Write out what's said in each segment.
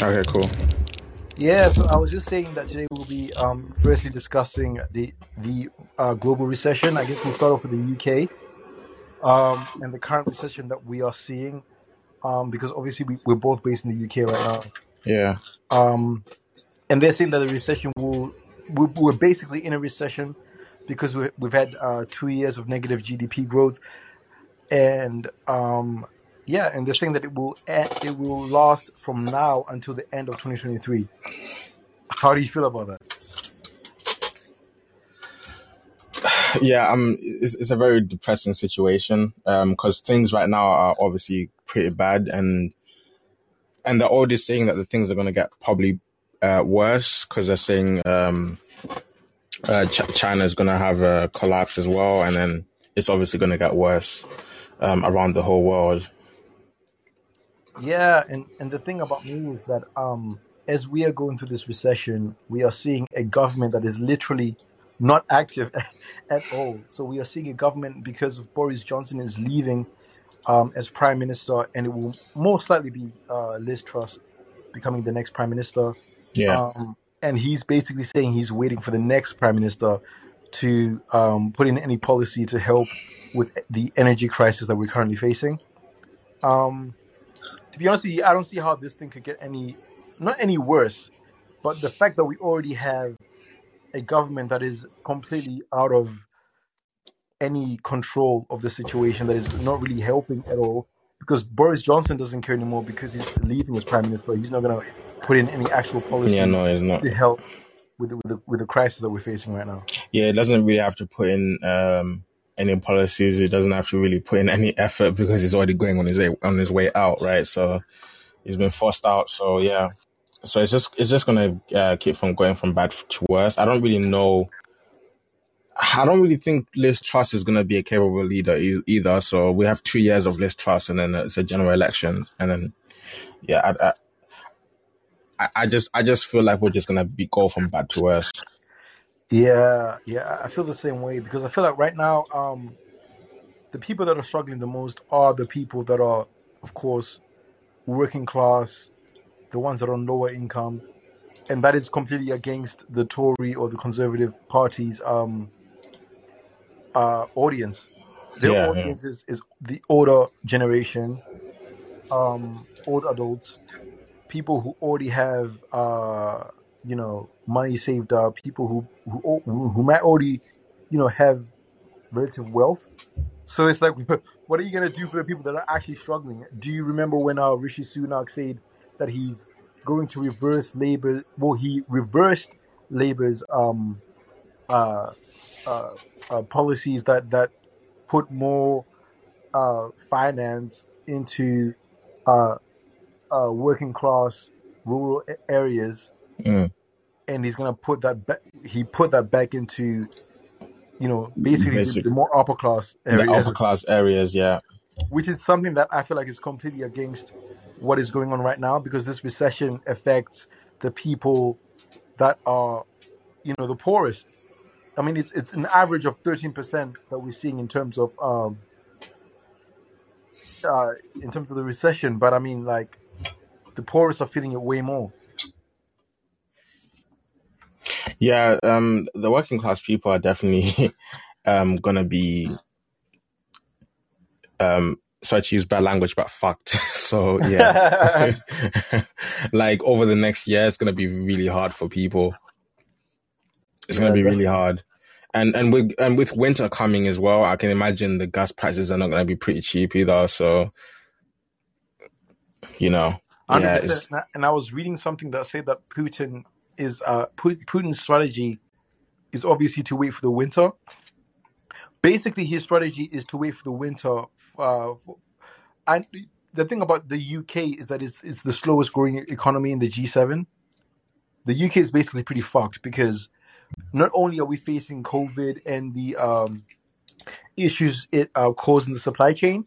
Okay, cool. Yeah, so I was just saying that today we'll be um, firstly discussing the the uh, global recession. I guess we'll start off with the UK um, and the current recession that we are seeing, um, because obviously we, we're both based in the UK right now. Yeah. Um, and they're saying that the recession will we're, we're basically in a recession because we, we've had uh, two years of negative GDP growth, and um, yeah, and they're saying that it will it will last from now until the end of 2023. How do you feel about that? Yeah, um, it's, it's a very depressing situation um, because things right now are obviously pretty bad, and and they're already saying that the things are going to get probably uh, worse because they're saying um, uh, Ch- China is going to have a collapse as well, and then it's obviously going to get worse um, around the whole world. Yeah, and and the thing about me is that um, as we are going through this recession, we are seeing a government that is literally not active at all. So we are seeing a government because of Boris Johnson is leaving um, as prime minister, and it will most likely be uh, Liz Truss becoming the next prime minister. Yeah, Um, and he's basically saying he's waiting for the next prime minister to um, put in any policy to help with the energy crisis that we're currently facing. Um, to be honest with you, I don't see how this thing could get any, not any worse, but the fact that we already have a government that is completely out of any control of the situation, that is not really helping at all, because Boris Johnson doesn't care anymore because he's leaving as prime minister. He's not going to put in any actual yeah, policy no, it's not. to help with the, with the, with the crisis that we're facing right now. Yeah, it doesn't really have to put in um, any policies. He doesn't have to really put in any effort because he's already going on his way, on his way out, right? So he's been forced out. So yeah, so it's just it's just gonna uh, keep from going from bad to worse. I don't really know. I don't really think Liz Truss is gonna be a capable leader e- either. So we have two years of Liz Truss, and then it's a general election, and then yeah, I, I, I just I just feel like we're just gonna be go from bad to worse. Yeah, yeah, I feel the same way because I feel like right now, um, the people that are struggling the most are the people that are, of course, working class, the ones that are on lower income, and that is completely against the Tory or the Conservative Party's um, uh, audience. Their Yeah, yeah, audience is, is the older generation, um, old adults, people who already have, uh, you know, money saved up, people who who who might already, you know, have relative wealth. So it's like, what are you gonna do for the people that are actually struggling? Do you remember when uh, Rishi Sunak said that he's going to reverse labor? Well, he reversed labor's um, uh, uh, uh, policies that that put more uh, finance into uh, uh, working class rural areas, mm, and he's gonna put that back. He put that back into you know basically the, more upper class the upper areas, class areas. Yeah. which is something that I feel like is completely against what is going on right now because this recession affects the people that are you know the poorest. I mean, it's it's an average of thirteen percent that we're seeing in terms of um uh in terms of the recession, but I mean like the poorest are feeling it way more. Yeah, um, the working class people are definitely um gonna be um sorry to use bad language, but fucked. So yeah, like over the next year, it's gonna be really hard for people. It's gonna Yeah, be really hard, and and with and with winter coming as well, I can imagine the gas prices are not gonna be pretty cheap either. So you know, yeah, And I was reading something that said that Putin is uh Putin's strategy is obviously to wait for the winter. Basically, his strategy is to wait for the winter. Uh, and the thing about the UK is that it's, it's the slowest growing economy in the G7. The UK is basically pretty fucked because not only are we facing COVID and the um, issues it uh, causing the supply chain,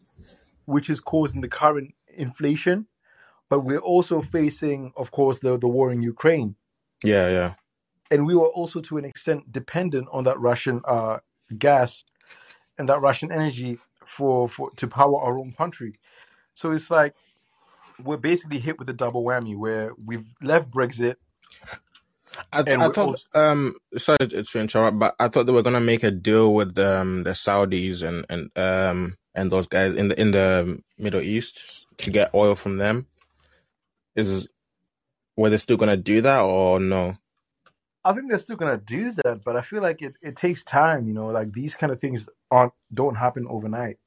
which is causing the current inflation, but we're also facing, of course, the, the war in Ukraine. Yeah, yeah, And we were also, to an extent, dependent on that Russian uh, gas and that Russian energy for, for to power our own country. So it's like we're basically hit with a double whammy where we've left Brexit I, and I thought, also um, sorry to interrupt, but I thought they were gonna make a deal with um the Saudis and and um and those guys in the in the Middle East to get oil from them. Is were they still gonna do that or no? I think they're still gonna do that, but I feel like it, it takes time, you know, like these kind of things aren't don't happen overnight.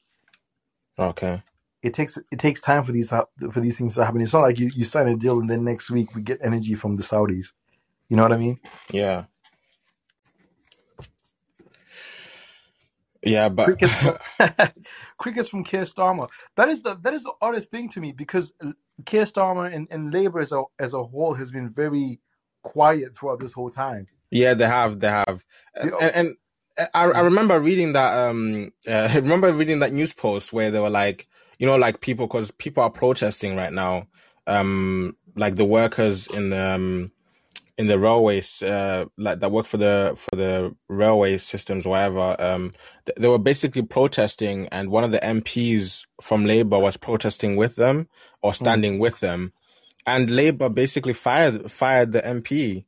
Okay. It takes it takes time for these for these things to happen. It's not like you, you sign a deal and then next week we get energy from the Saudis. You know what I mean? Yeah. Yeah, but Crickets from crickets from Keir Starmer. That is the that is the oddest thing to me because Keir Starmer and, and Labour as a as a whole has been very quiet throughout this whole time. yeah, they have, they have, and, and I I remember reading that um uh, I remember reading that news post where they were like you know like people because people are protesting right now um like the workers in the um in the railways uh like that work for the for the railway systems whatever um th- they were basically protesting and one of the MPs from Labour was protesting with them or Mm. standing with them and Labour basically fired fired the MP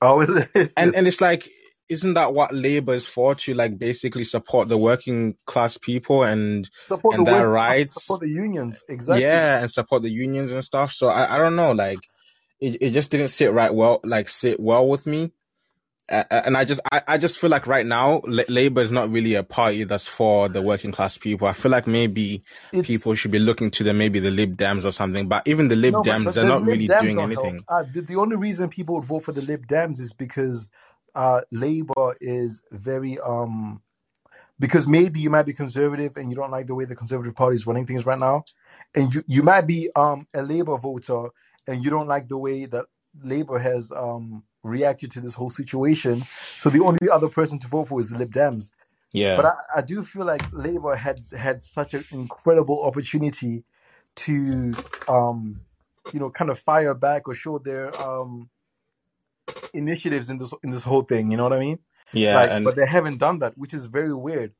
oh, and it's and it's like isn't that what Labour is for to like basically support the working class people and support the and their rights support the unions. Exactly. yeah and support the unions and stuff so I I don't know like it, it just didn't sit right well like sit well with me uh, and I just I, I just feel like right now La- Labour is not really a party that's for the working class people. I feel like maybe It's people should be looking to the maybe the Lib Dems or something. But even the Lib no, Dems, but they're the not Lib really Dems doing anything. Uh, the, the only reason people would vote for the Lib Dems is because uh, Labour is very um because maybe you might be conservative and you don't like the way the Conservative Party is running things right now, and you you might be um a Labour voter and you don't like the way that Labour has um reacted to this whole situation. So the only other person to vote for is the Lib Dems. But Yeah, I, I do feel like Labour had had such an incredible opportunity to um you know kind of fire back or show their um initiatives in this in this whole thing. You know what I mean? yeah, Like, and but they haven't done that, which is very weird.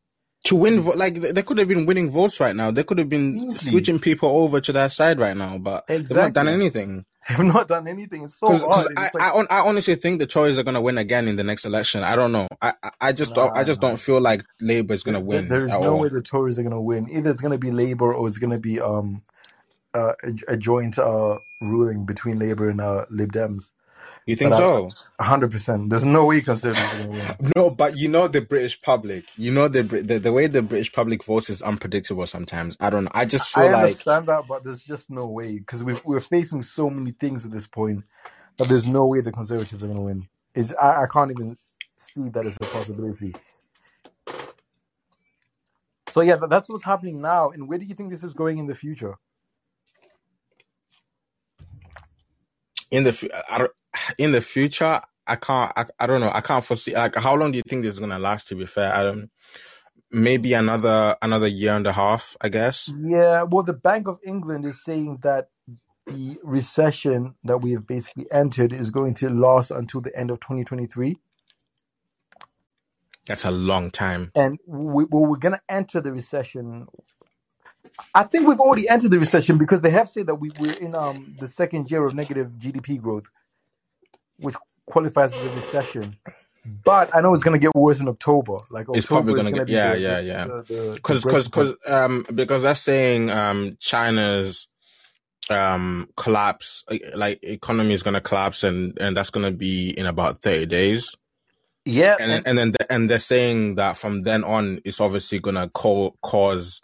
To win, vo- like they could have been winning votes right now. They could have been Easily, switching people over to their side right now, but they've not done anything. They've not done anything. It's so Because odd. And I, it's I like, hon- I honestly think the Tories are gonna win again in the next election. I don't know. I I I just don't I just nah. don't feel like Labour is gonna win there is no way the Tories are going to win. Either it's going to be Labour or it's going to be um uh, a, a joint uh ruling between Labour and uh, Lib Dems. You But think I, so? hundred percent. There's no way Conservatives are going to win. No, but you know the British public. You know the Brit- the, the way the British public votes is unpredictable sometimes. I don't know. I just I feel like I understand that, but there's just no way because we've, we're facing so many things at this point that there's no way the Conservatives are going to win. Is I, I can't even see that as a possibility. So yeah, that, that's what's happening now. And where do you think this is going in the future? in the fu- I don't, in the future, I can't. I, I don't know. I can't foresee. Like, how long do you think this is gonna last? To be fair, I don't. Maybe another another year and a half. I guess. Yeah, well, the Bank of England is saying that the recession that we have basically entered is going to last until the end of 2023. That's a long time. And we, well, we're going to enter the recession. I think we've already entered the recession because they have said that we, we're in um, the second year of negative GDP growth, which qualifies as a recession. But I know it's going to get worse in October. Like It's probably October is gonna going get. to be Yeah, the yeah, yeah. the Because because because um because they're saying um China's um collapse like economy is gonna collapse and and that's gonna be in about 30 days Yeah, and then and and then the, and they're saying that from then on it's obviously gonna co- cause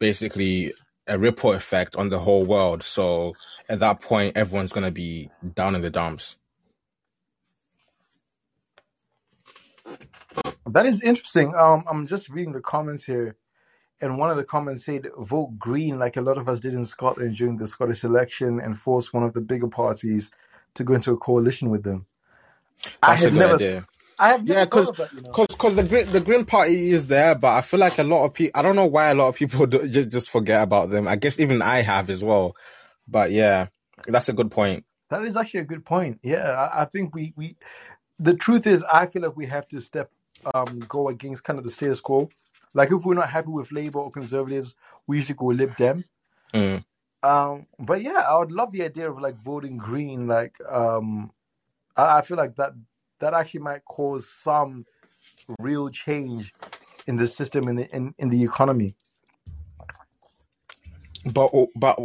basically a ripple effect on the whole world so at that point everyone's gonna be down in the dumps that is interesting. Um, I'm just reading the comments here. And one of the comments said, vote green, like a lot of us did in Scotland during the Scottish election, and force one of the bigger parties to go into a coalition with them. I that's a have good never, idea I have yeah thought because. You know, because because the green the green party is there but i feel like a lot of people i don't know why a lot of people do, just just forget about them i guess even i have as well but yeah that's a good point that is actually a good point. Yeah, I, I think we we. The truth is, I feel like we have to step, um, go against kind of the status quo. Like if we're not happy with Labour or Conservatives, we usually go Lib Dem. Mm. Um, but yeah, I would love the idea of like voting green. Like, um, I, I feel like that that actually might cause some real change in the system in the in, in the economy. But but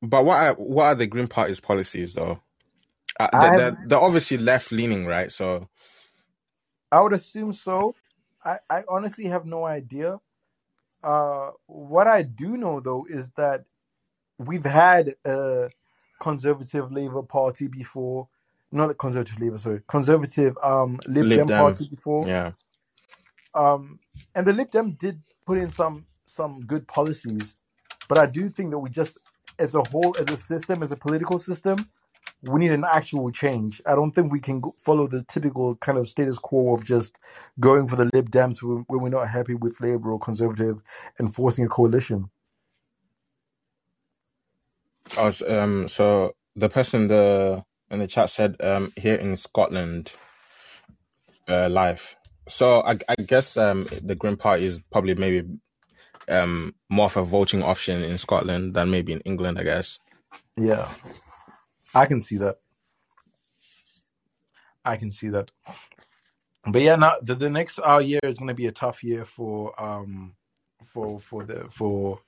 but what are what are the Green Party's policies though? Uh, they're, they're, they're obviously left leaning, right? So I would assume so. I, I honestly have no idea. Uh, what I do know though is that we've had a conservative Labour Party before, not a conservative Labour, sorry, conservative um Lib Lib Dem Dem, Party before. yeah. Um, and the Lib Dem did put in some some good policies, but I do think that we just, as a whole, as a system, as a political system, we need an actual change. I don't think we can go, follow the typical kind of status quo of just going for the Lib Dems when, when we're not happy with Labour or Conservative and forcing a coalition. Was um so the person in the in the chat said um here in Scotland uh live. So I I guess um the Green Party is probably maybe um more of a voting option in Scotland than maybe in England, I guess. Yeah, I can see that. I can see that. But yeah, now the, the next uh, year is going to be a tough year for um for for the for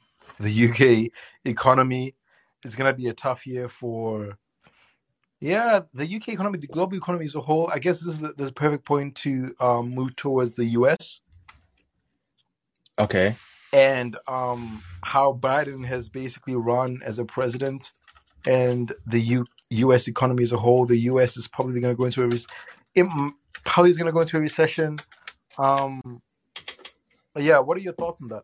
the UK economy. It's going to be a tough year for yeah the UK economy, the global economy as a whole. I guess this is the, the perfect point to um, move towards the US Okay. and um how Biden has basically run as a president and the U- U.S. economy as a whole. The U.S. is probably going to go into a re- it probably is going to go into a recession. Um, yeah, what are your thoughts on that?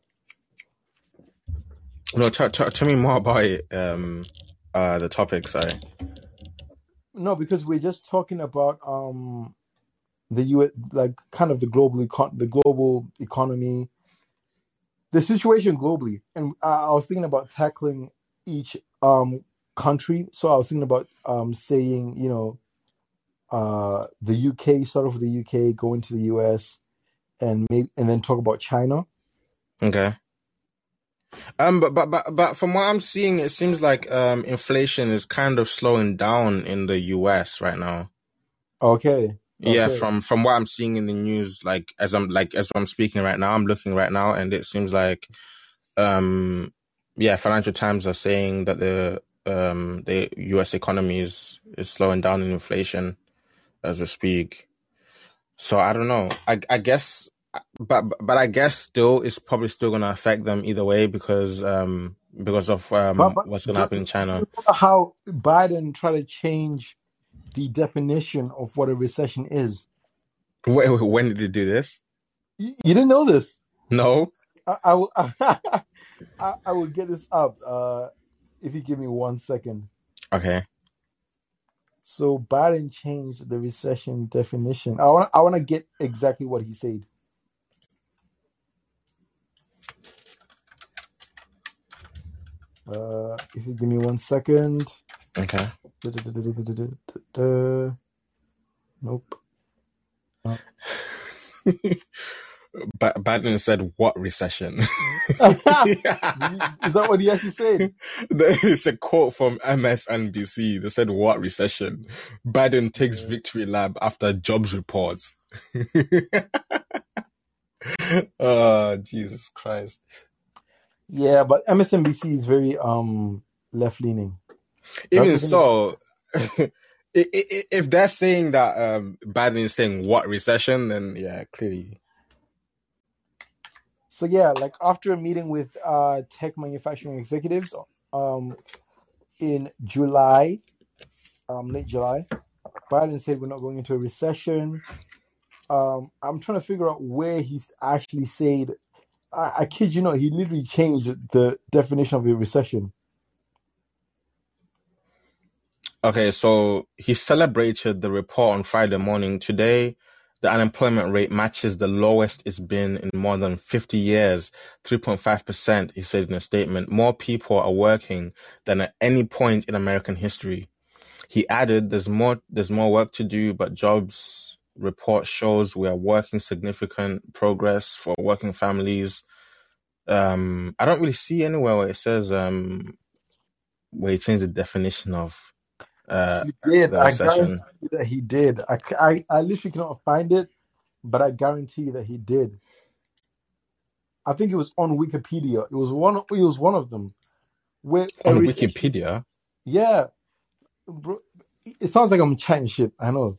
No, t- t- tell me more about it. Um, uh, the topic. Sorry. No, because we're just talking about um the U.S. like kind of the global econ- the global economy, the situation globally, and I, I was thinking about tackling each um country. So I was thinking about um saying you know uh the UK, start off with the UK, go into the US, and maybe and then talk about China. Okay. Um, but but but but from what I'm seeing, it seems like um inflation is kind of slowing down in the U.S. right now. Okay, Yeah, okay, from from what I'm seeing in the news, like as I'm like as I'm speaking right now, I'm looking right now, and it seems like, um, yeah, Financial Times are saying that the um the U.S. economy is is slowing down in inflation as we speak. So I don't know. I I guess, but but I guess still it's probably still gonna affect them either way because um because of um but what's gonna happen in China. how Biden tried to change the definition of what a recession is? Wait, wait, when did they do this? You, you didn't know this. No. I, I will I, I will get this up. Uh, if you give me one second. Okay. So Biden changed the recession definition. I want I want to get exactly what he said. Uh, if you give me one second. Okay. Da-da-da-da-da-da-da-da. Nope. Uh, Ba- Biden said what recession? Is that what he actually said? it's a quote from MSNBC. They said what recession? Biden takes victory lap after jobs reports. oh Jesus Christ! Yeah, but MSNBC is very um left leaning. Even so, if they're saying that um, Biden is saying what recession, then yeah, clearly. So yeah, like after a meeting with uh tech manufacturing executives um in July, um late July, Biden said we're not going into a recession. Um I'm trying to figure out where he's actually said I, I kid you not, he literally changed the definition of a recession. Okay, so he celebrated the report on Friday morning. Today, the unemployment rate matches the lowest it's been in more than 50 years, 3.5%, he said in a statement. More people are working than at any point in American history. He added, there's more, there's more work to do, but jobs report shows we are working significant progress for working families. Um, I don't really see anywhere where it says, um, where he changed the definition of uh, he did. I recession. guarantee you that he did. I. I literally cannot find it, but I guarantee that he did. I think it was on Wikipedia. It was one. It was one of them. Where On. Wikipedia, Yeah, bro. It sounds like I'm chatting shit. I know,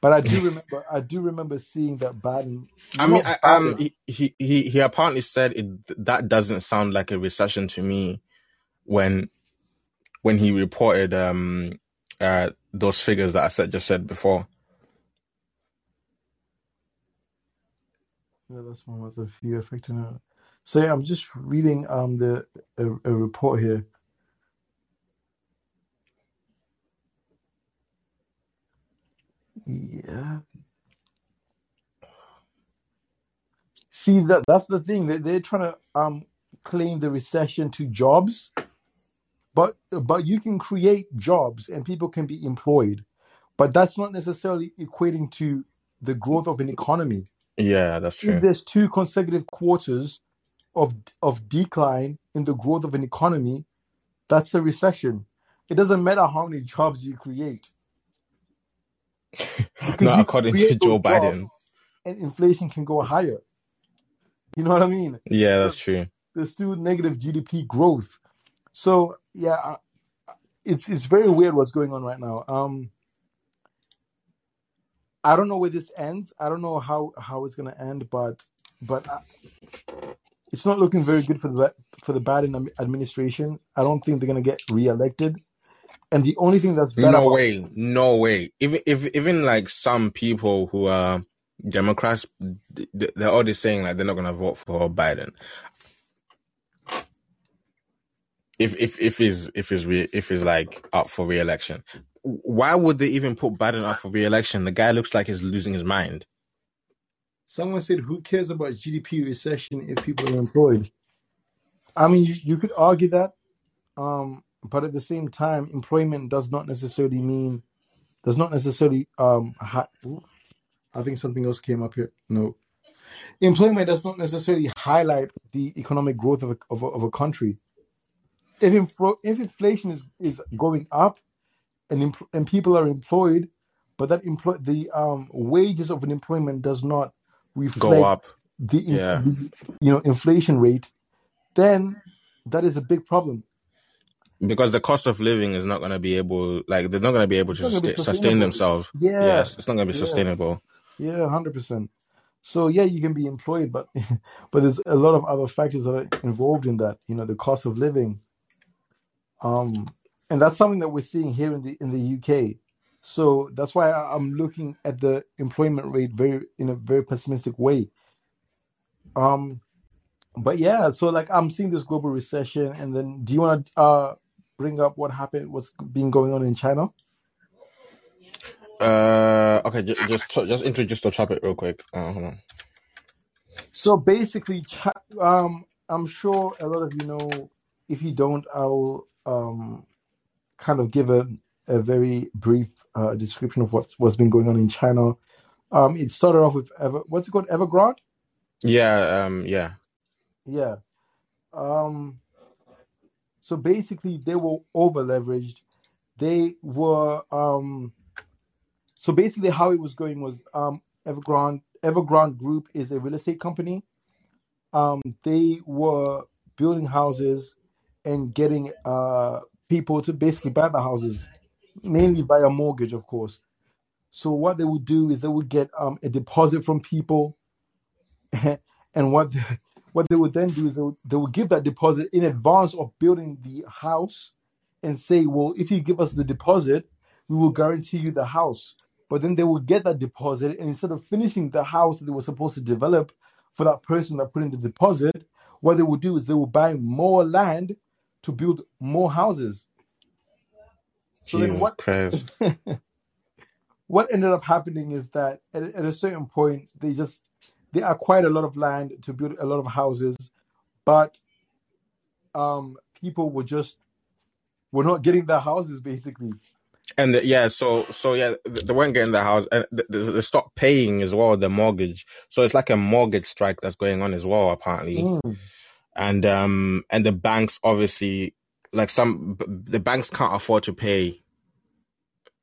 but I do remember. I do remember seeing that Biden. I mean, I, um, he, he he he apparently said it. That doesn't sound like a recession to me. When when he reported um uh those figures that I said just said before. Yeah, that's one was a few affecting her. So I'm just reading um the a, a report here. Yeah. See that that's the thing. They they're trying to um claim the recession to jobs, but but you can create jobs and people can be employed, but that's not necessarily equating to the growth of an economy. Yeah, that's true. If true. there's two consecutive quarters of of decline in the growth of an economy, that's a recession. It doesn't matter how many jobs you create because Not you can according to create Joe those jobs Biden. and inflation can go higher. You know what I mean? Yeah, So that's true. there's still negative GDP growth. So yeah, it's it's very weird what's going on right now. Um, I don't know where this ends. I don't know how how it's gonna end, but but I, it's not looking very good for the for the Biden administration. I don't think they're gonna get reelected. And the only thing that's No about way, no way. Even if even like some people who are Democrats, th- th- they're already saying like they're not gonna vote for Biden if if if he's if he's re- if he's like up for re-election. Why would they even put Biden up for re-election? The guy looks like he's losing his mind. someone said, "Who cares about GDP recession if people are employed?" I mean, you, you could argue that, um, but at the same time, employment does not necessarily mean does not necessarily um. Ooh, I think something else came up here. No, employment does not necessarily highlight the economic growth of a, of a, of a country. If if inflation is, is going up and and people are employed, but that employ the um wages of an employment does not Go reflect up. the, in, Yeah. the you know inflation rate, then that is a big problem. because the cost of living is not going to be able like they're not going to be able It's to not be sustain, sustain themselves Yeah, yes it's not going to be yeah, sustainable yeah, hundred percent. So yeah, you can be employed, but but there's a lot of other factors that are involved in that. You know, the cost of living, um, and that's something that we're seeing here in the in the UK. So that's why I- I'm looking at the employment rate very in a very pessimistic way. Um, but yeah, so like I'm seeing this global recession, and then do you want to uh bring up what happened, what's been going on in China? uh okay just just, just introduce the topic real quick uh, hold on. So basically, Chi- um, I'm sure a lot of you know. If you don't, I'll um kind of give a a very brief uh, description of what's what's been going on in China. Um, it started off with Ever, what's it called, Evergrande? yeah um yeah Yeah. Um, so basically, they were over leveraged. They were um. So basically, how it was going was um Evergrande Evergrande Group is a real estate company. Um, they were building houses and getting uh people to basically buy the houses, mainly via mortgage, of course. So what they would do is they would get um a deposit from people, and what they, what they would then do is they would, they would give that deposit in advance of building the house, and say, well, if you give us the deposit, we will guarantee you the house. But then they would get that deposit, and instead of finishing the house that they were supposed to develop for that person that put in the deposit, what they would do is they would buy more land to build more houses. So then what christ what ended up happening is that at, at a certain point they just they acquired a lot of land to build a lot of houses, but um people were just were not getting their houses basically. and the, yeah so so yeah they weren't getting the house and th- th- they stopped paying as well the mortgage so it's like a mortgage strike that's going on as well apparently Mm. And um and the banks obviously like some the banks can't afford to pay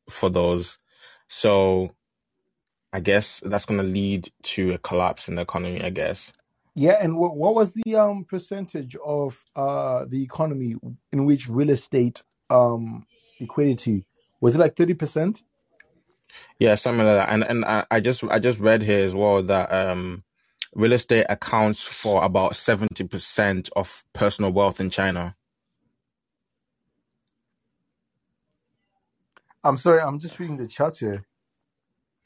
for those. So I guess that's going to lead to a collapse in the economy, I guess. Yeah, and what what was the um percentage of uh the economy in which real estate um equated to? Was it like 30%? Yeah, something like that. And and I, I just I just read here as well that um real estate accounts for about 70% of personal wealth in China. I'm sorry, I'm just reading the charts here.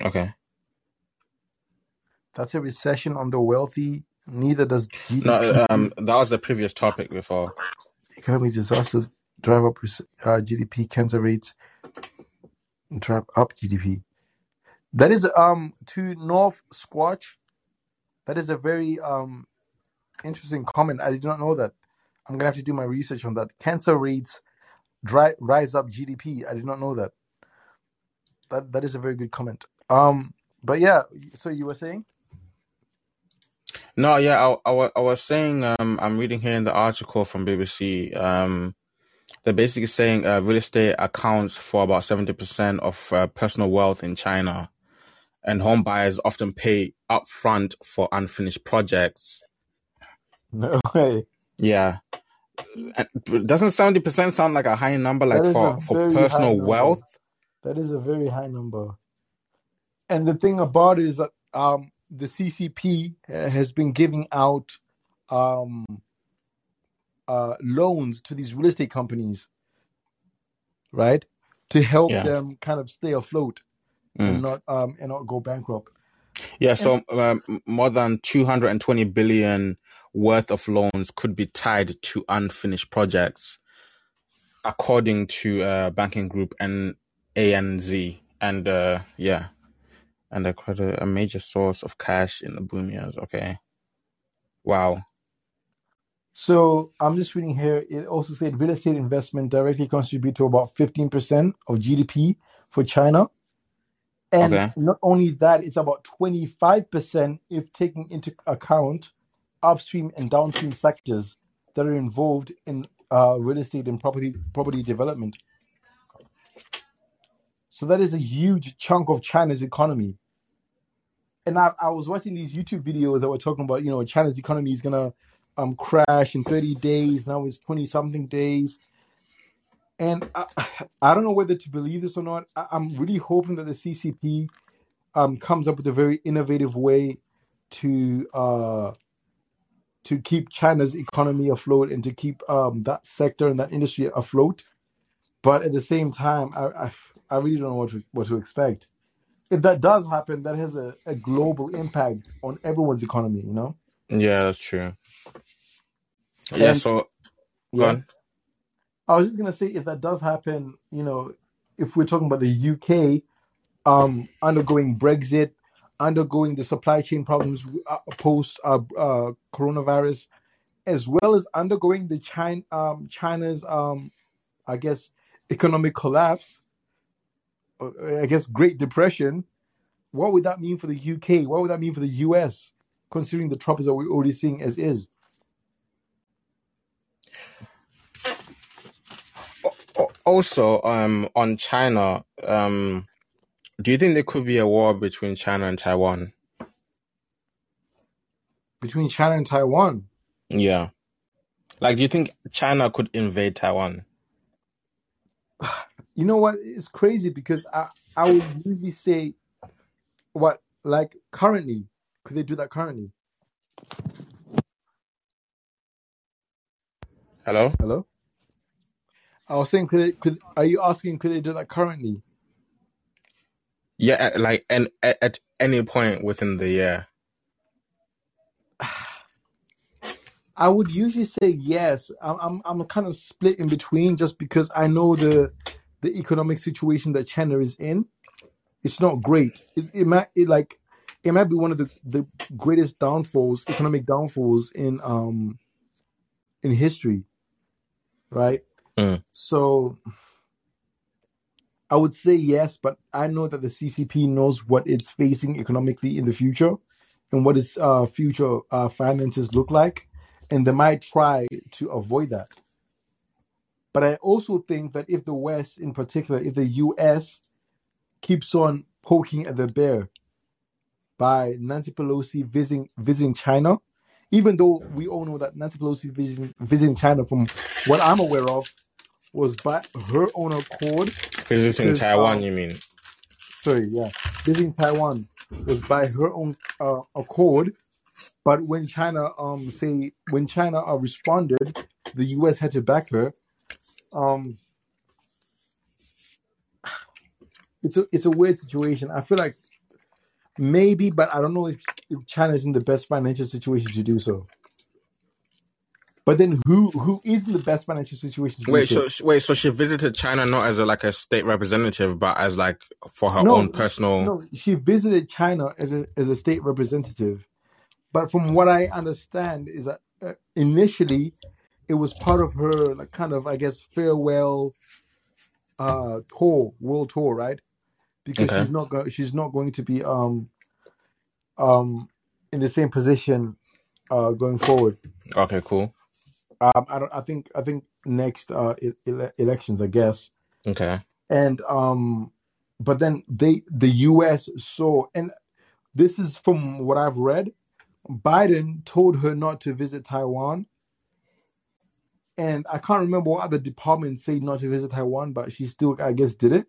Okay. That's a recession on the wealthy. Neither does GDP. No, um that was the previous topic before. Economic disaster drive up uh, GDP. Cancer rates drive up GDP. That is um to North Squatch. That is a very um interesting comment. I did not know that. I'm gonna have to do my research on that. Cancer rates dri- rise up GDP. I did not know that. That that is a very good comment. Um, but yeah. So you were saying? No, yeah, I, I, I was saying, um, I'm reading here in the article from BBC. Um, they're basically saying uh, real estate accounts for about 70% of uh, personal wealth in China, and home buyers often pay upfront for unfinished projects. No way. Yeah, doesn't 70% sound like a high number, like for for personal wealth? That is a very high number. And the thing about it is that um, the CCP uh, has been giving out um, uh, loans to these real estate companies, right, to help Yeah. them kind of stay afloat Mm. and not um, and not go bankrupt. Yeah, so um, more than 220 billion worth of loans could be tied to unfinished projects, according to uh, banking group and ANZ. And uh, yeah, and a credit a major source of cash in the boom years. Okay, wow. so I'm just reading here. It also said real estate investment directly contribute to about 15% of GDP for China. And Okay, not only that, it's about 25% if taking into account upstream and downstream sectors that are involved in uh, real estate and property property development. So that is a huge chunk of China's economy. And I, I was watching these YouTube videos that were talking about, you know, China's economy is gonna um crash in 30 days. Now it's 20 something days. And I, I don't know whether to believe this or not. I, I'm really hoping that the CCP um, comes up with a very innovative way to uh, to keep China's economy afloat and to keep um, that sector and that industry afloat. But at the same time, I, I, I really don't know what to, what to expect. If that does happen, that has a, a global impact on everyone's economy, you know? yeah, that's true. Yeah, so go yeah, on. I was just gonna say if that does happen, you know, if we're talking about the UK um, undergoing Brexit, undergoing the supply chain problems uh, post uh, uh, coronavirus, as well as undergoing the China um, China's um, I guess economic collapse, uh, I guess Great Depression. What would that mean for the UK? What would that mean for the US, considering the troubles that we're already seeing as is? Al- Also, um, on China, um, do you think there could be a war between China and Taiwan? Between China and Taiwan, Yeah. Like, do you think China could invade Taiwan? you know what? It's crazy because I I would really say what like currently could they do that currently? Hello? Hello. I was saying, could they, could are you asking could they do that currently? Yeah, at- like, and at, at any point within the year. I would usually say yes. I'm I'm I'm kind of split in between just because I know the the economic situation that China is in. It's not great. It, it might it like it might be one of the the greatest downfalls, economic downfalls in um in history, right? Mm. So I would say yes, but I know that the CCP knows what it's facing economically in the future and what its uh, future uh, finances look like, and they might try to avoid that. But I also think that if the West, in particular, if the US keeps on poking at the bear by Nancy Pelosi visiting visiting China, even though we all know that Nancy Pelosi visiting, visiting China, from what I'm aware of, was by her own accord. Visiting Taiwan, um, you mean? sorry, yeah, visiting Taiwan was by her own uh, accord. But when China um say when China uh, responded, the U.S. had to back her. Um, it's a it's a weird situation. I feel like maybe, but I don't know if, if China is in the best financial situation to do so. But then who who is in the best financial situation to Wait, so? wait, so she visited China not as a like a state representative, but as like for her No, own personal. no, she visited China as a as a state representative. But from what I understand is that uh, initially it was part of her like kind of I guess farewell uh tour, world tour, right? Because Okay, she's not going she's not going to be um um in the same position uh going forward. okay, cool. Um I don't I think I think next uh ele- elections I guess. Okay, And um but then they the US saw and this is from what I've read Biden told her not to visit Taiwan, and I can't remember what other department said not to visit Taiwan, but she still, I guess, did it.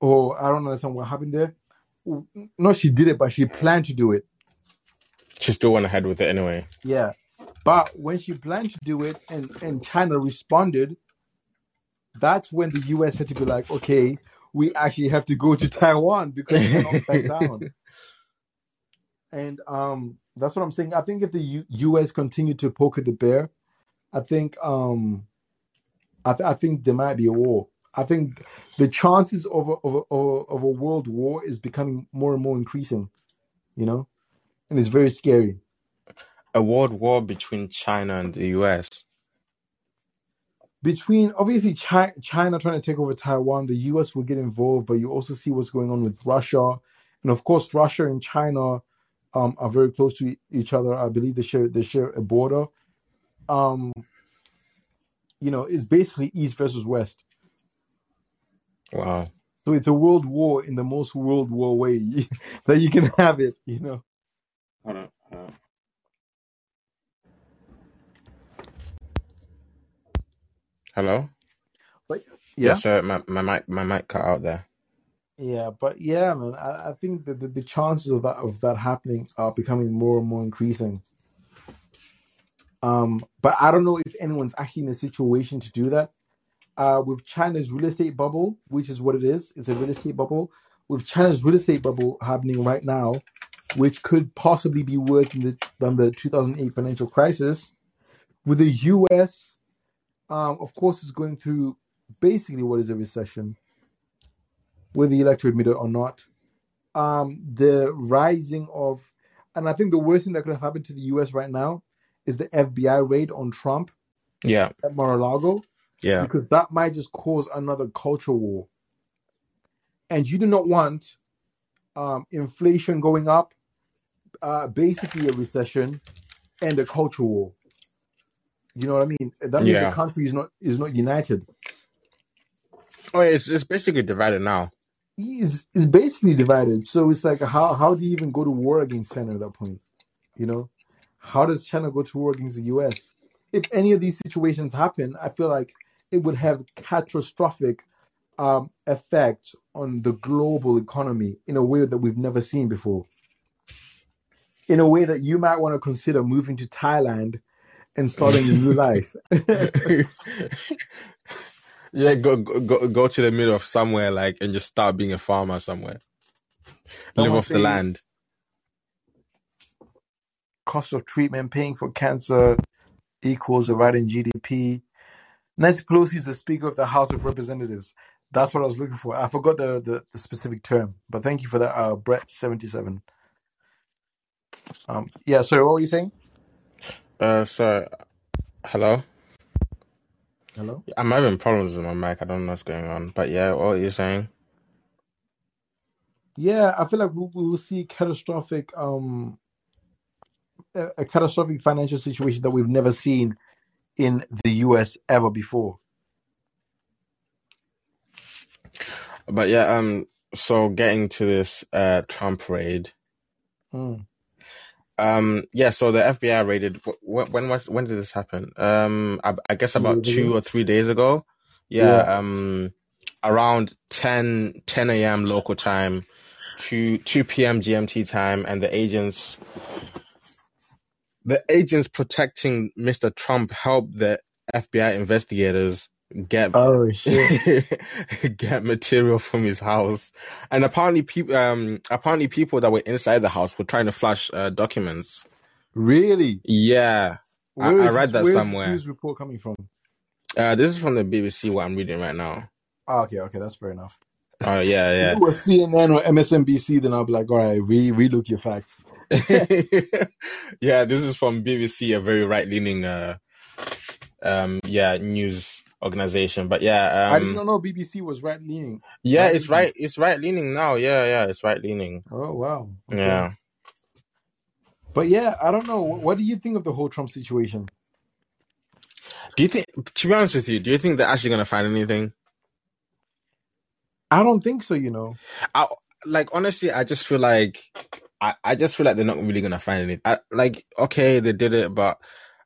Or I don't understand what happened there. No, she did it, but she planned to do it. she still went ahead with it anyway. Yeah, but when she planned to do it, and and China responded, that's when the U.S. had to be like, okay, we actually have to go to Taiwan because we cannot back down. And um, that's what I'm saying. I think if the U- U.S. continue to poke at the bear, I think um, I, th- I think there might be a war. I think the chances of a, of a, of a world war is becoming more and more increasing. You know, and it's very scary. A world war between China and the US. Between obviously China, China trying to take over Taiwan, the U.S. will get involved, but you also see what's going on with Russia, and of course, Russia and China um, are very close to each other. I believe they share they share a border. Um, you know, it's basically East versus West. Wow. So it's a world war in the most world war way that you can have it, you know. Hold on. hold on. Hello. But Yeah, yeah, my my mic my mic cut out there. yeah, but yeah, man, I, I think that the, the chances of that of that happening are becoming more and more increasing. Um, but I don't know if anyone's actually in a situation to do that. Uh, with China's real estate bubble, which is what it is, it's a real estate bubble. With China's real estate bubble happening right now, which could possibly be worse than the, than the 2008 financial crisis, with the U.S. Um, of course, is going through basically what is a recession, whether you like to admit it or not. Um, the rising of, and I think the worst thing that could have happened to the U.S. right now is the FBI raid on Trump Yeah, at Mar-a-Lago, yeah, because that might just cause another culture war. And you do not want um, inflation going up, uh, basically a recession, and a culture war. You know what I mean? That means the country is not is not united. Oh, it's it's basically divided now. Is is basically divided. So it's like how how do you even go to war against China at that point? You know, how does China go to war against the U.S. If any of these situations happen, I feel like it would have catastrophic um, effects on the global economy in a way that we've never seen before. In a way that you might want to consider moving to Thailand and starting a new life. yeah, go go go to the middle of somewhere like and just start being a farmer somewhere. Live off the land. cost of treatment, paying for cancer equals a rise in GDP. Nancy Pelosi is the Speaker of the House of Representatives. That's what I was looking for. I forgot the, the, the specific term, but thank you for that, uh, Brett seventy seven. Um, yeah. Sorry, what were you saying? Uh, so hello. Hello. I'm having problems with my mic. I don't know what's going on, but yeah, what are you're saying? Yeah, I feel like we, we will see catastrophic, um, a, a catastrophic financial situation that we've never seen in the U.S. ever before. But yeah, um, so getting to this uh Trump raid, Mm. Um, yeah, so the FBI raided. wh- When was when did this happen? Um, I, I guess about Days two or three days ago. Yeah. Yeah, um, around 10, 10 a.m. local time, two two p.m. GMT time, and the agents, the agents protecting Mr. Trump helped the FBI investigators get Oh shit! get material from his house, and apparently people um apparently people that were inside the house were trying to flash uh, documents. really? Yeah, I, I read that where is this somewhere. report coming from? Uh, this is from the BBC. What I'm reading right now. Oh, okay, okay, that's fair enough. Oh yeah, If yeah. it was CNN or MSNBC, then I'll be like, all right, re relook your facts. yeah, this is from BBC, a very right leaning uh um yeah news organization. But yeah, I did um not know BBC was right leaning. yeah, it's right it's right leaning now. Yeah, yeah, it's right leaning. Oh wow. Okay. Yeah. But yeah, I don't know. What do you think of the whole Trump situation? Do you think to be honest with you, do you think they're actually gonna find anything? I don't think so. You know. I like honestly, I just feel like I, I just feel like they're not really gonna find anything. I, like, okay, they did it, but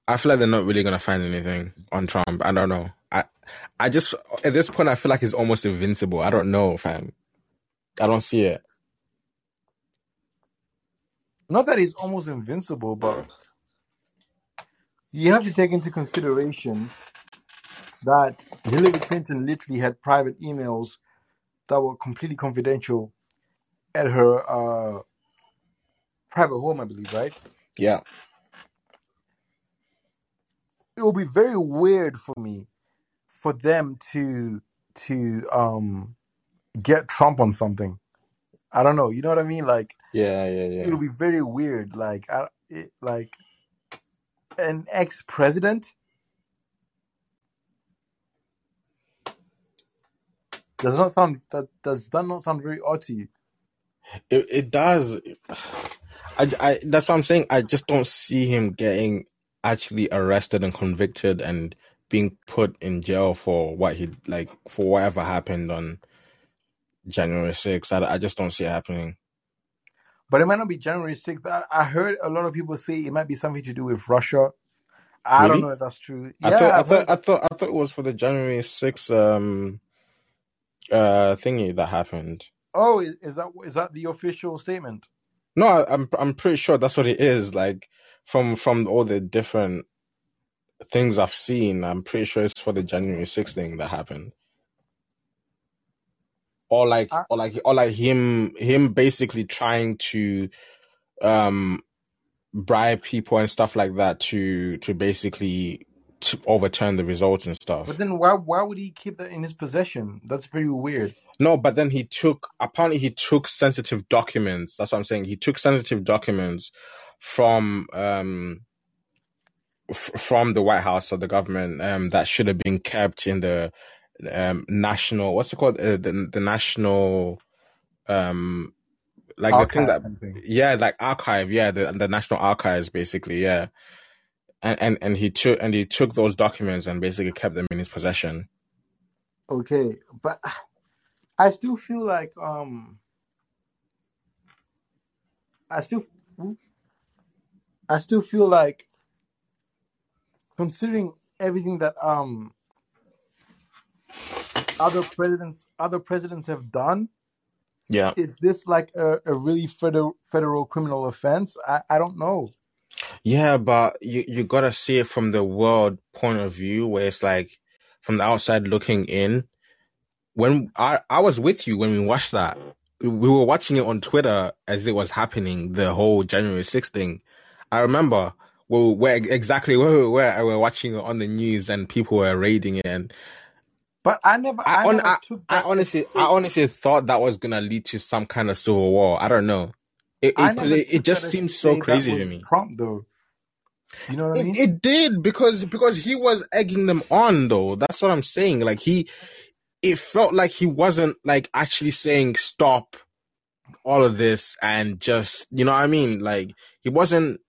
I feel like they're not really gonna find anything on Trump. I don't know. I I just at this point I feel like he's almost invincible. I don't know, fam. I don't see it. Not that he's almost invincible, but you have to take into consideration that Hillary Clinton literally had private emails that were completely confidential at her uh, private home, I believe, right? Yeah. It will be very weird for me for them to to um get Trump on something. I don't know. You know what I mean? Like Yeah, yeah, yeah. it'll be very weird. Like I, it, like an ex president. Does not sound that does that not sound very odd to you? It it does. I, I that's what I'm saying. I just don't see him getting actually arrested and convicted and being put in jail for what he like for whatever happened on January 6th. I, I just don't see it happening. But it might not be January sixth. I, I heard a lot of people say it might be something to do with Russia. I don't know if that's true. I Yeah, thought I I've thought I thought I thought it was for the January 6th um uh thingy that happened. Oh, is, is that is that the official statement? No, I, I'm I'm pretty sure that's what it is. Like from from all the different things I've seen, I'm pretty sure it's for the January 6th thing that happened. Or like I, or like or like him him basically trying to um bribe people and stuff like that to to basically to overturn the results and stuff. but then why why would he keep that in his possession? That's very weird. No, but then he took apparently he took sensitive documents. That's what I'm saying. He took sensitive documents from um f- from the White House or the government um that should have been kept in the um national what's it called uh, the the national um like the thing that thing. yeah like archive yeah the the national archives basically yeah and and and he took and he took those documents and basically kept them in his possession. Okay, but I still feel like um I still I still feel like considering everything that um other presidents other presidents have done, Yeah. is this like a, a really federal federal criminal offense? I, I don't know. Yeah, but you you gotta see it from the world point of view, where it's like from the outside looking in. When I I was with you when we watched that, we were watching it on Twitter as it was happening, the whole January 6th thing. I remember where, where exactly where we were. We were watching it on the news, and people were raiding it. And But I never I I never I, I honestly I honestly thought that was gonna lead to some kind of civil war. I don't know. It it it, it just seems so crazy to me. Trump though. You know what I It mean? it did because because he was egging them on though. That's what I'm saying. Like he it felt like he wasn't like actually saying stop all of this and just you know what I mean? Like he wasn't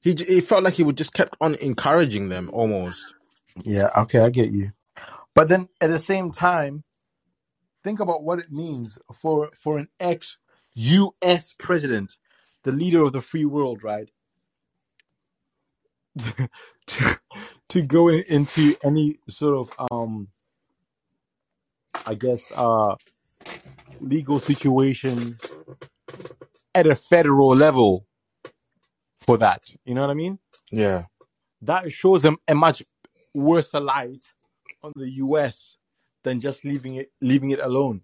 he it felt like he would just kept on encouraging them almost. Yeah, okay, I get you. But then at the same time, think about what it means for for an ex US president, the leader of the free world, right? to, to go in, into any sort of um I guess uh legal situation at a federal level for that. You know what I mean? Yeah. That shows them a much worse light on the US than just leaving it leaving it alone.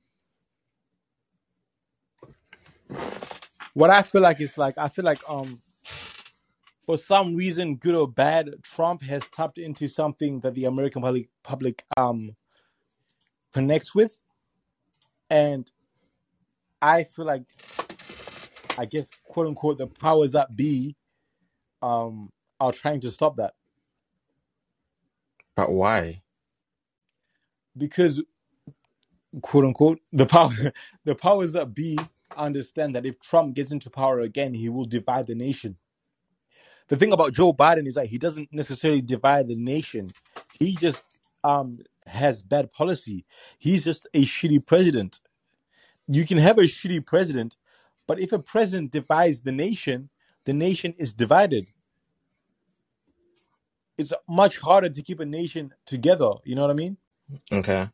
What I feel like is like I feel like um for some reason, good or bad, Trump has tapped into something that the American public public um connects with, and I feel like, I guess, quote unquote, the powers that be, um, are trying to stop that But why? because, quote unquote, the power the powers that be understand that if Trump gets into power again, he will divide the nation. The thing about Joe Biden is that he doesn't necessarily divide the nation. He just um has bad policy. He's just a shitty president. You can have a shitty president, but if a president divides the nation, the nation is divided. It's much harder to keep a nation together. You know what I mean? Okay.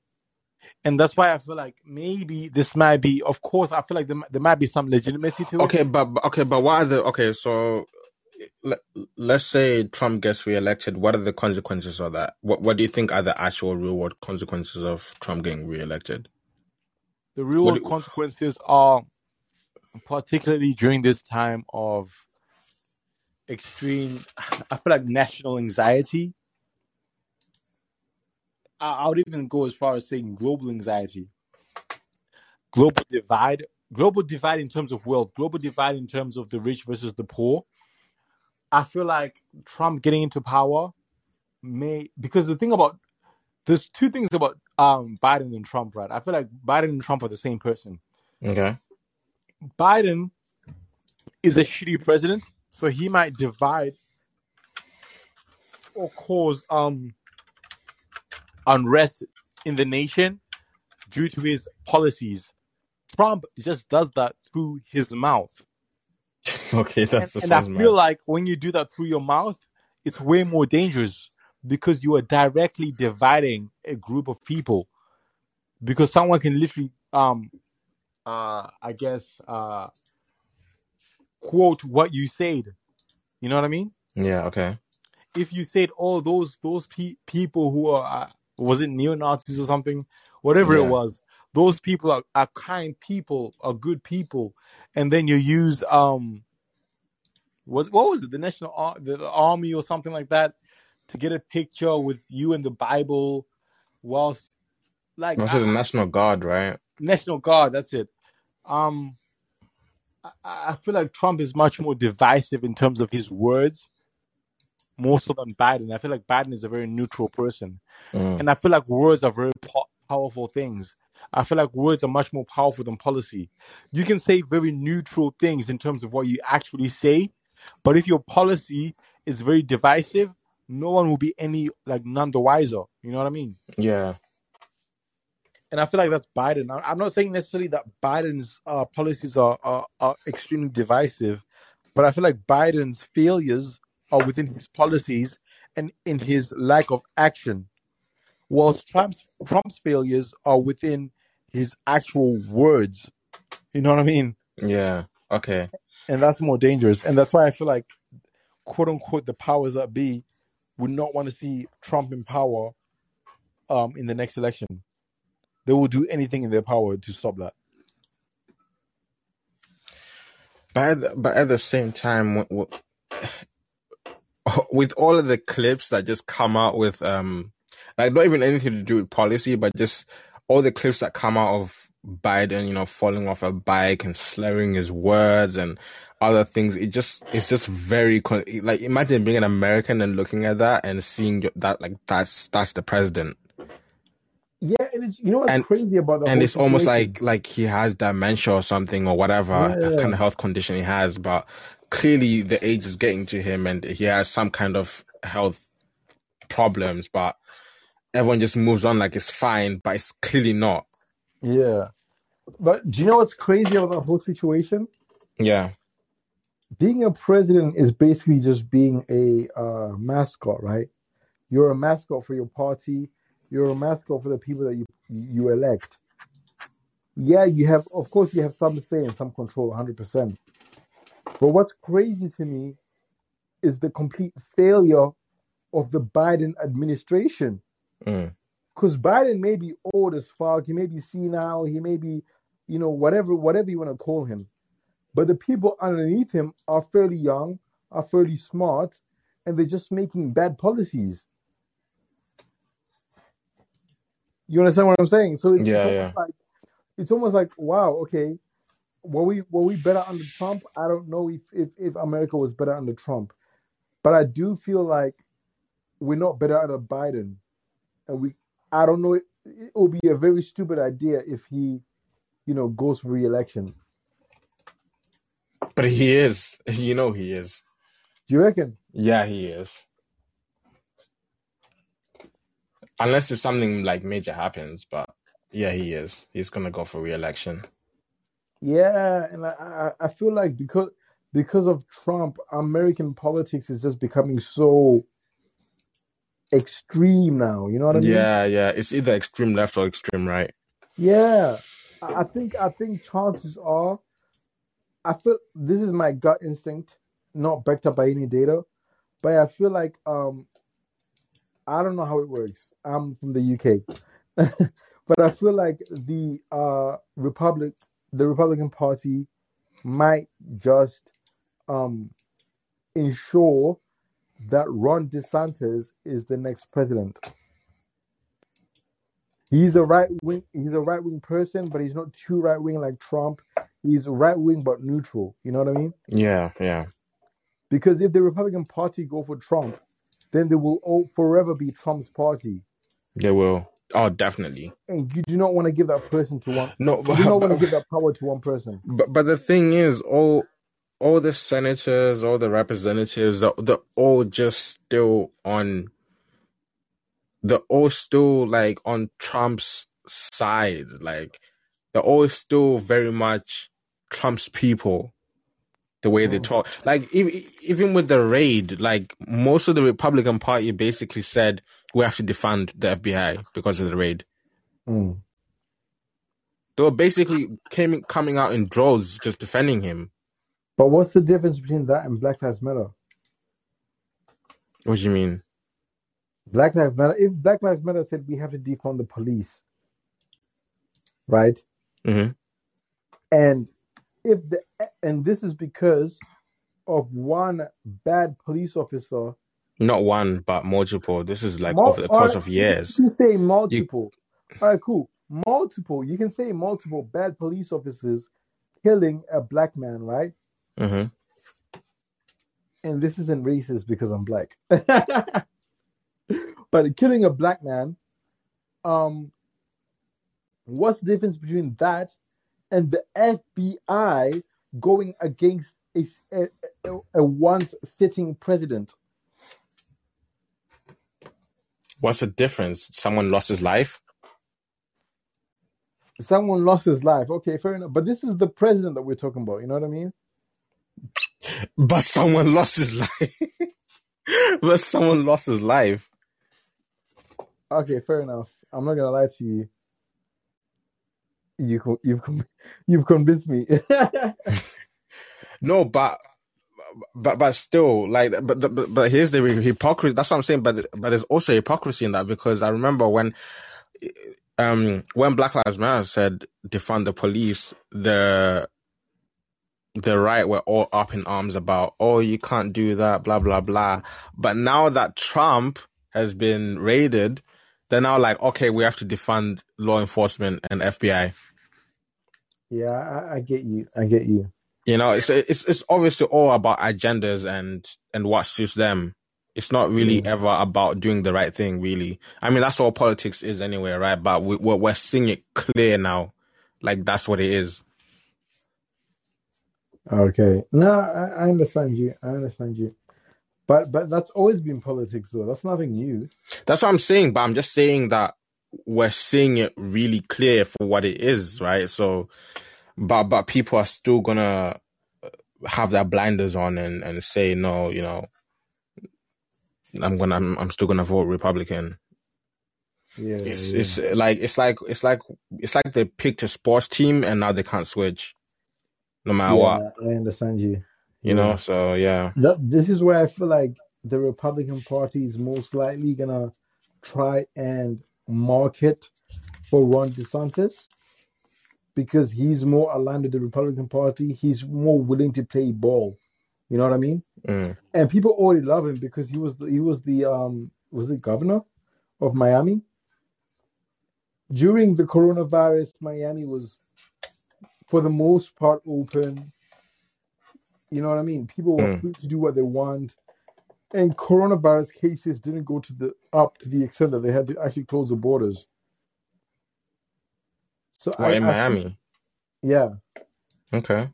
And that's why I feel like maybe this might be. Of course, I feel like there, there might be some legitimacy to it. Okay, but but- okay, but what are the okay? So let, let's say Trump gets reelected. What are the consequences of that? What What do you think are the actual real world consequences of Trump getting reelected? The real world do, consequences are particularly during this time of extreme. I feel like national anxiety. I, I would even go as far as saying global anxiety, global divide, global divide in terms of wealth, global divide in terms of the rich versus the poor. I feel like Trump getting into power may because the thing about there's two things about um Biden and Trump, right? I feel like Biden and Trump are the same person. okay. Biden is a shitty president, so he might divide or cause um unrest in the nation due to his policies. Trump just does that through his mouth. Okay, And that's that and I feel mad. like when you do that through your mouth, it's way more dangerous because you are directly dividing a group of people. Because someone can literally um uh I guess uh quote what you said. You know what I mean? Yeah. Okay. If you said, "Oh, those those pe- people who are uh, was it neo Nazis or something, whatever it was, those people are, are kind people, are good people," and then you use um was what was it the national Ar- the, the army or something like that to get a picture with you and the Bible, whilst like Also, the National Guard, right? National Guard. That's it. Um, I, feel like Trump is much more divisive in terms of his words, more so than Biden. I feel like Biden is a very neutral person, Mm. and I feel like words are very po- powerful things. I feel like words are much more powerful than policy. You can say very neutral things in terms of what you actually say, but if your policy is very divisive, no one will be any like none the wiser. You know what I mean? Yeah. And I feel like that's Biden. I'm not saying necessarily that Biden's uh, policies are, are are extremely divisive, but I feel like Biden's failures are within his policies and in his lack of action, whilst Trump's Trump's failures are within his actual words. You know what I mean? Yeah. Okay. And that's more dangerous. And that's why I feel like, quote unquote, the powers that be would not want to see Trump in power um, in the next election. They will do anything in their power to stop that. But at the, but at the same time, with all of the clips that just come out with um, like not even anything to do with policy, but just all the clips that come out of Biden, you know, falling off a bike and slurring his words and other things. It just it's just very like imagine being an American and looking at that and seeing that like that's that's the president. Yeah, and it's you know what's And crazy about the and it's almost like like he has dementia or something or whatever a kind Yeah, of health condition he has but clearly the age is getting to him and he has some kind of health problems, but everyone just moves on like it's fine, but it's clearly not. Yeah. But do you know what's crazy about the whole situation? Yeah. Being a president is basically just being a uh, mascot, right? You're a mascot for your party. You're a mascot for the people that you you elect. Yeah, you have, of course, you have some say and some control, 100%. But what's crazy to me is the complete failure of the Biden administration. Mm. Because Biden may be old as fuck, he may be senile, he may be, you know, whatever, whatever you want to call him. But the people underneath him are fairly young, are fairly smart, and they're just making bad policies. You understand what I'm saying? So it's, Yeah, it's yeah. almost like it's almost like wow, okay, were we were we better under Trump? I don't know if if, if America was better under Trump, but I do feel like we're not better under Biden, and we I don't know. It, it will be a very stupid idea if he, you know, goes for re-election. But he is. You know he is. Do you reckon? Yeah, he is. Unless if something like major happens, but yeah, he is. He's gonna go for re-election. Yeah, and I I, feel like because because of Trump, American politics is just becoming so extreme now. You know what I mean? Yeah, yeah. It's either extreme left or extreme right. Yeah, I I think I think chances are, I feel this is my gut instinct, not backed up by any data, but I feel like um I don't know how it works. I'm from the UK, but I feel like the uh Republic, the Republican Party, might just um ensure that Ron DeSantis is the next president. He's a right wing. He's a right wing person, but he's not too right wing like Trump. He's right wing but neutral. You know what I mean? Yeah, yeah. Because if the Republican Party go for Trump, then they will all forever be Trump's party, They will. Oh, definitely. and you do not want to give that person to one. No, but, You do not want to give that power to one person. but but the thing is, all all the senators, all the representatives, they're, they're all just still on. They're all still like on Trump's side. Like they're all still very much Trump's people. The way they Mm. talk, like even with the raid, like most of the Republican Party basically said we have to defund the FBI because of the raid. Mm. They were basically came coming out in droves just defending him. But what's the difference between that and Black Lives Matter? What do you mean? Black Lives Matter. If Black Lives Matter said we have to defund the police, right? hmm And if the and this is because of one bad police officer. Not one, but multiple. This is like Mul- over the course or of you years. can say You multiple. All right, cool. Multiple. You can say multiple bad police officers killing a black man, right? hmm And this isn't racist because I'm black. but killing a black man, um, what's the difference between that and the FBI going against a a once sitting president? What's the difference? Someone lost his life. Someone lost his life. Okay, fair enough. But this is the president that we're talking about. You know what I mean? But someone lost his life. but someone lost his life. Okay, fair enough. I'm not gonna lie to you. You you've you've convinced me. No, but but but still, like, but but, but here's the hypocrisy. That's what I'm saying. But but there's also hypocrisy in that because I remember when um when Black Lives Matter said defund the police, the the right were all up in arms about, oh, you can't do that, blah blah blah. But now that Trump has been raided, they're now like, okay, we have to defund law enforcement and FBI. Yeah, I, I get you. I get you. You know, it's it's it's obviously all about agendas and and what suits them. It's not really Yeah. ever about doing the right thing, really. I mean, that's all politics is anyway, right? But we, we're we're seeing it clear now, like that's what it is. Okay. No, I, I understand you. I understand you. But but that's always been politics, though. That's nothing new. That's what I'm saying. But I'm just saying that we're seeing it really clear for what it is, right? So, but but people are still gonna have their blinders on and and say no, you know, I'm gonna I'm, I'm still gonna vote Republican. Yeah, It's yeah. it's like it's like it's like it's like they picked a sports team and now they can't switch, no matter what, I understand you. you Yeah. know. So yeah, That this is where I feel like the Republican Party is most likely gonna try and market for Ron DeSantis because he's more aligned with the Republican Party. He's more willing to play ball. You know what I mean? mm, And people already love him because he was the, he was the um was the governor of Miami during the coronavirus. Miami was for the most part open. You know what I mean? People were mm. free to do what they want, and coronavirus cases didn't go to the up to the extent that they had to actually close the borders. So What I, in I think, Miami? yeah. Okay,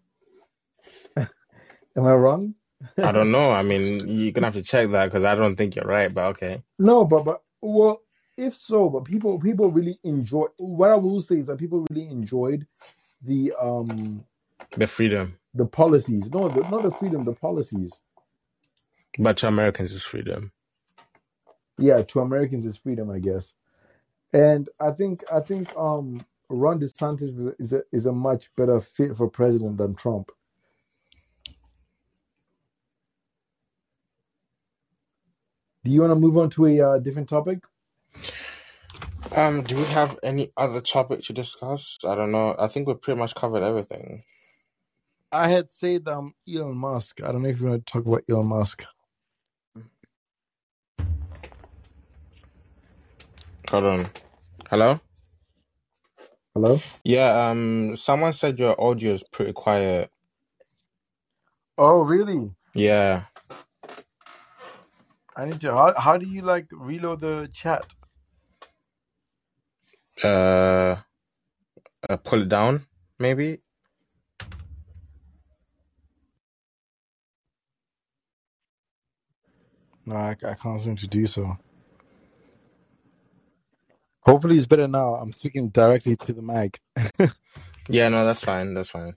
Am I wrong? I don't know. I mean, you're gonna have to check that because I don't think you're right. But okay, No, but but well, if so, but people people really enjoy. What I will say is that people really enjoyed the um the freedom, the policies. No, the, not the freedom, the policies. But to Americans is freedom. Yeah, to Americans is freedom, I guess. And I think I think um Ron DeSantis is a, is a is a much better fit for president than Trump. Do you want to move on to a uh, different topic? Um, do we have any other topic to discuss? I don't know. I think we pretty much covered everything. I had said um Elon Musk. I don't know if you want to talk about Elon Musk. Hold on. Hello? Hello? Yeah, um someone said your audio is pretty quiet. Oh, really? Yeah. I need to. How, how do you like reload the chat? Uh, uh pull it down, maybe? No, I, I can't seem to do so. Hopefully, it's better now. I'm speaking directly to the mic. Yeah, no, that's fine. That's fine.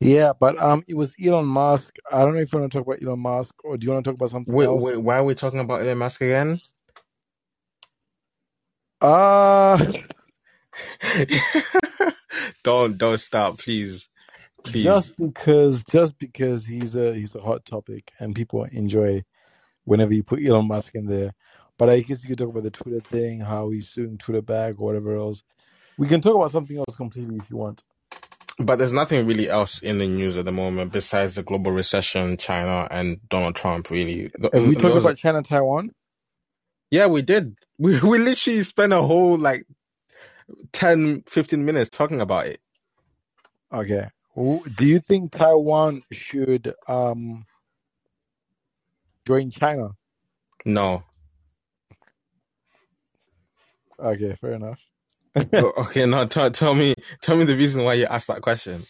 Yeah, but um, it was Elon Musk. I don't know if you want to talk about Elon Musk or do you want to talk about something Wait, else? wait, why are we talking about Elon Musk again? Uh don't don't stop, please. Please. just because, just because he's a he's a hot topic and people enjoy whenever you put Elon Musk in there. But I guess you could talk about the Twitter thing, how he's suing Twitter back or whatever else. We can talk about something else completely if you want. But there's nothing really else in the news at the moment besides the global recession, China, and Donald Trump. Really, Have we talked about China Taiwan? Yeah, we did. We we literally spent a whole like 10, 15 minutes talking about it. Okay. Do you think Taiwan should um join China? No. Okay, fair enough. Okay, now Tell tell me tell me the reason why you asked that question.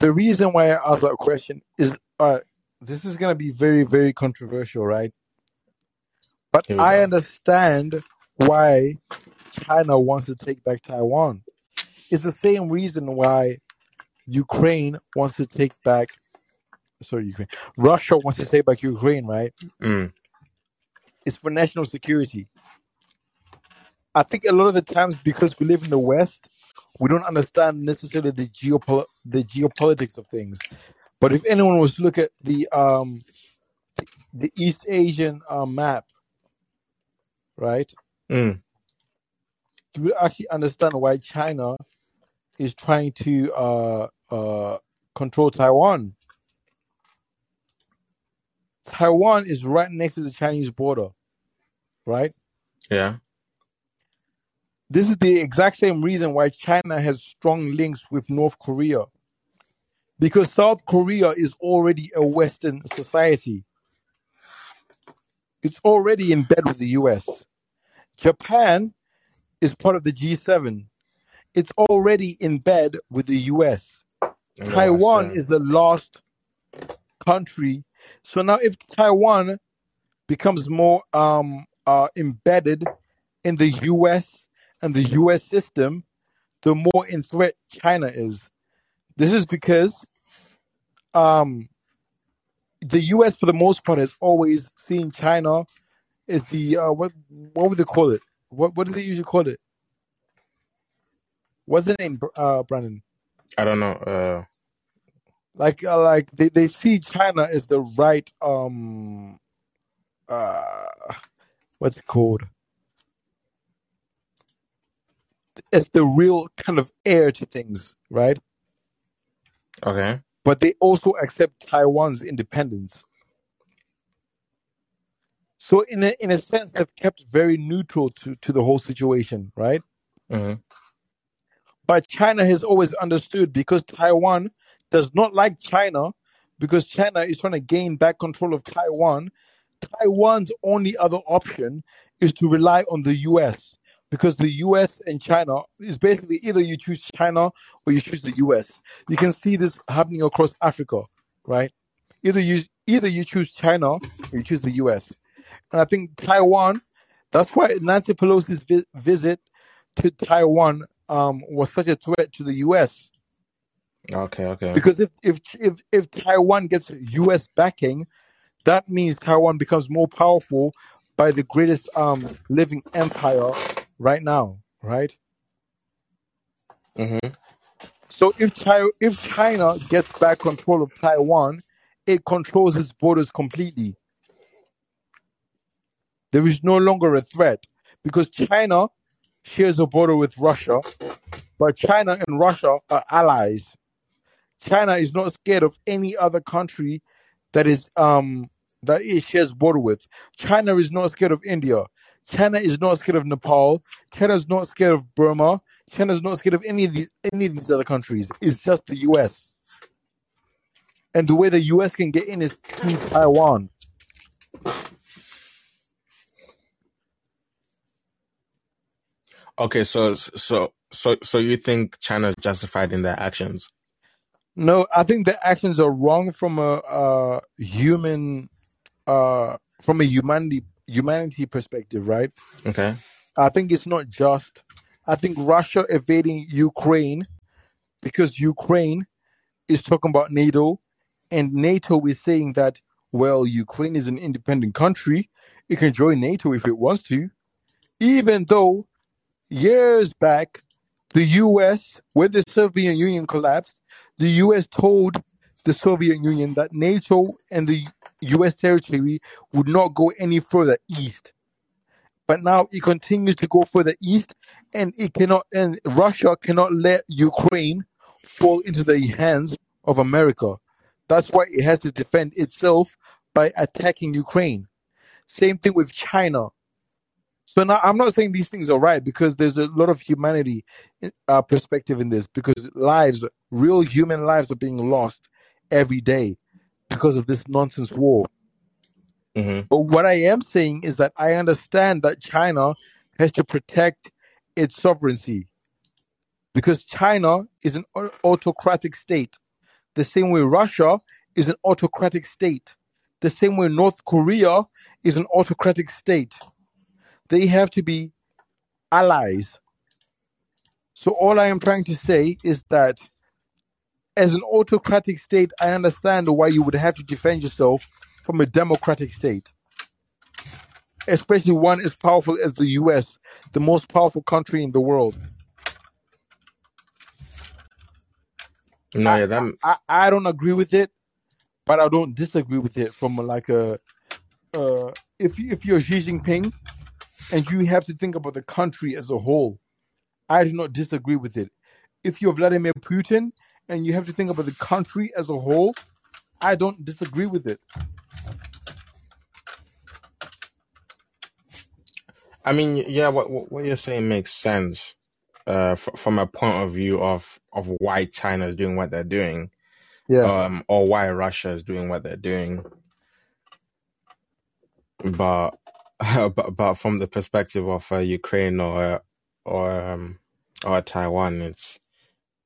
The reason why I asked that question is uh this is gonna be very, very controversial, right? But I go. understand why China wants to take back Taiwan. It's the same reason why Ukraine wants to take back sorry, Ukraine. Russia wants to take back Ukraine, right? Mm, It's for national security. I think a lot of the times because we live in the West, we don't understand necessarily the geopol- the geopolitics of things. But if anyone was to look at the um the East Asian uh, map, right, mm, you will actually understand why China is trying to uh uh control Taiwan. Taiwan is right next to the Chinese border, right? yeah. This is the exact same reason why China has strong links with North Korea. Because South Korea is already a Western society. It's already in bed with the US. Japan is part of the G7. It's already in bed with the US. Taiwan is the last country So now, if Taiwan becomes more um uh embedded in the U.S. and the U.S. system, the more in threat China is. This is because um the U.S. for the most part has always seen China as the uh what what would they call it? What what do they usually call it? What's the name, uh, Brandon? I don't know. Uh, Like uh, like they, they see China as the right um uh what's it called? As the real kind of heir to things, right? okay. But they also accept Taiwan's independence. So in a in a sense, they've kept very neutral to to the whole situation, right? hmm But China has always understood because Taiwan does not like China because China is trying to gain back control of Taiwan. Taiwan's only other option is to rely on the US because the US and China is basically either you choose China or you choose the US. You can see this happening across Africa, right? Either you either you choose China or you choose the US. And I think Taiwan, that's why Nancy Pelosi's vi- visit to Taiwan um, was such a threat to the US Okay. Okay. because if if if if Taiwan gets U.S. backing, that means Taiwan becomes more powerful by the greatest um living empire right now, right? hmm So if China if China gets back control of Taiwan, it controls its borders completely. There is no longer a threat because China shares a border with Russia, but China and Russia are allies. China is not scared of any other country that is um that it shares border with. China is not scared of India. China is not scared of Nepal. China is not scared of Burma. China is not scared of any of these any of these other countries. It's just the US. And the way the US can get in is through Taiwan. Okay. So so so so you think China is justified in their actions? No, I think the actions are wrong from a, uh human uh from a humanity humanity perspective, right? Okay. I think it's not just. I think Russia invading Ukraine because Ukraine is talking about NATO, and NATO is saying that, well, Ukraine is an independent country. It can join NATO if it wants to, even though years back, the US, when the Soviet Union collapsed, the US told the Soviet Union that NATO and the US territory would not go any further east. But now it continues to go further east and it cannot and russia cannot let ukraine fall into the hands of america. That's why it has to defend itself by attacking ukraine. Same thing with china. So now i'm not saying these things are right because there's a lot of humanity uh, perspective in this because lives real human lives are being lost every day because of this nonsense war hmm but what I am saying is that I understand that China has to protect its sovereignty because China is an autocratic state, the same way Russia is an autocratic state, the same way North Korea is an autocratic state. They have to be allies. So all I am trying to say is that as an autocratic state, I understand why you would have to defend yourself from a democratic state. especially one as powerful as the US, the most powerful country in the world. No, I, yeah, I, that I I don't agree with it, but I don't disagree with it from like a uh, if if you're Xi Jinping and you have to think about the country as a whole, I do not disagree with it. If you're Vladimir Putin and you have to think about the country as a whole, I don't disagree with it. I mean, yeah, what what you're saying makes sense uh, f from a point of view of of why China is doing what they're doing, Yeah. um, or why Russia is doing what they're doing. But but but from the perspective of uh, Ukraine or or um, or Taiwan, it's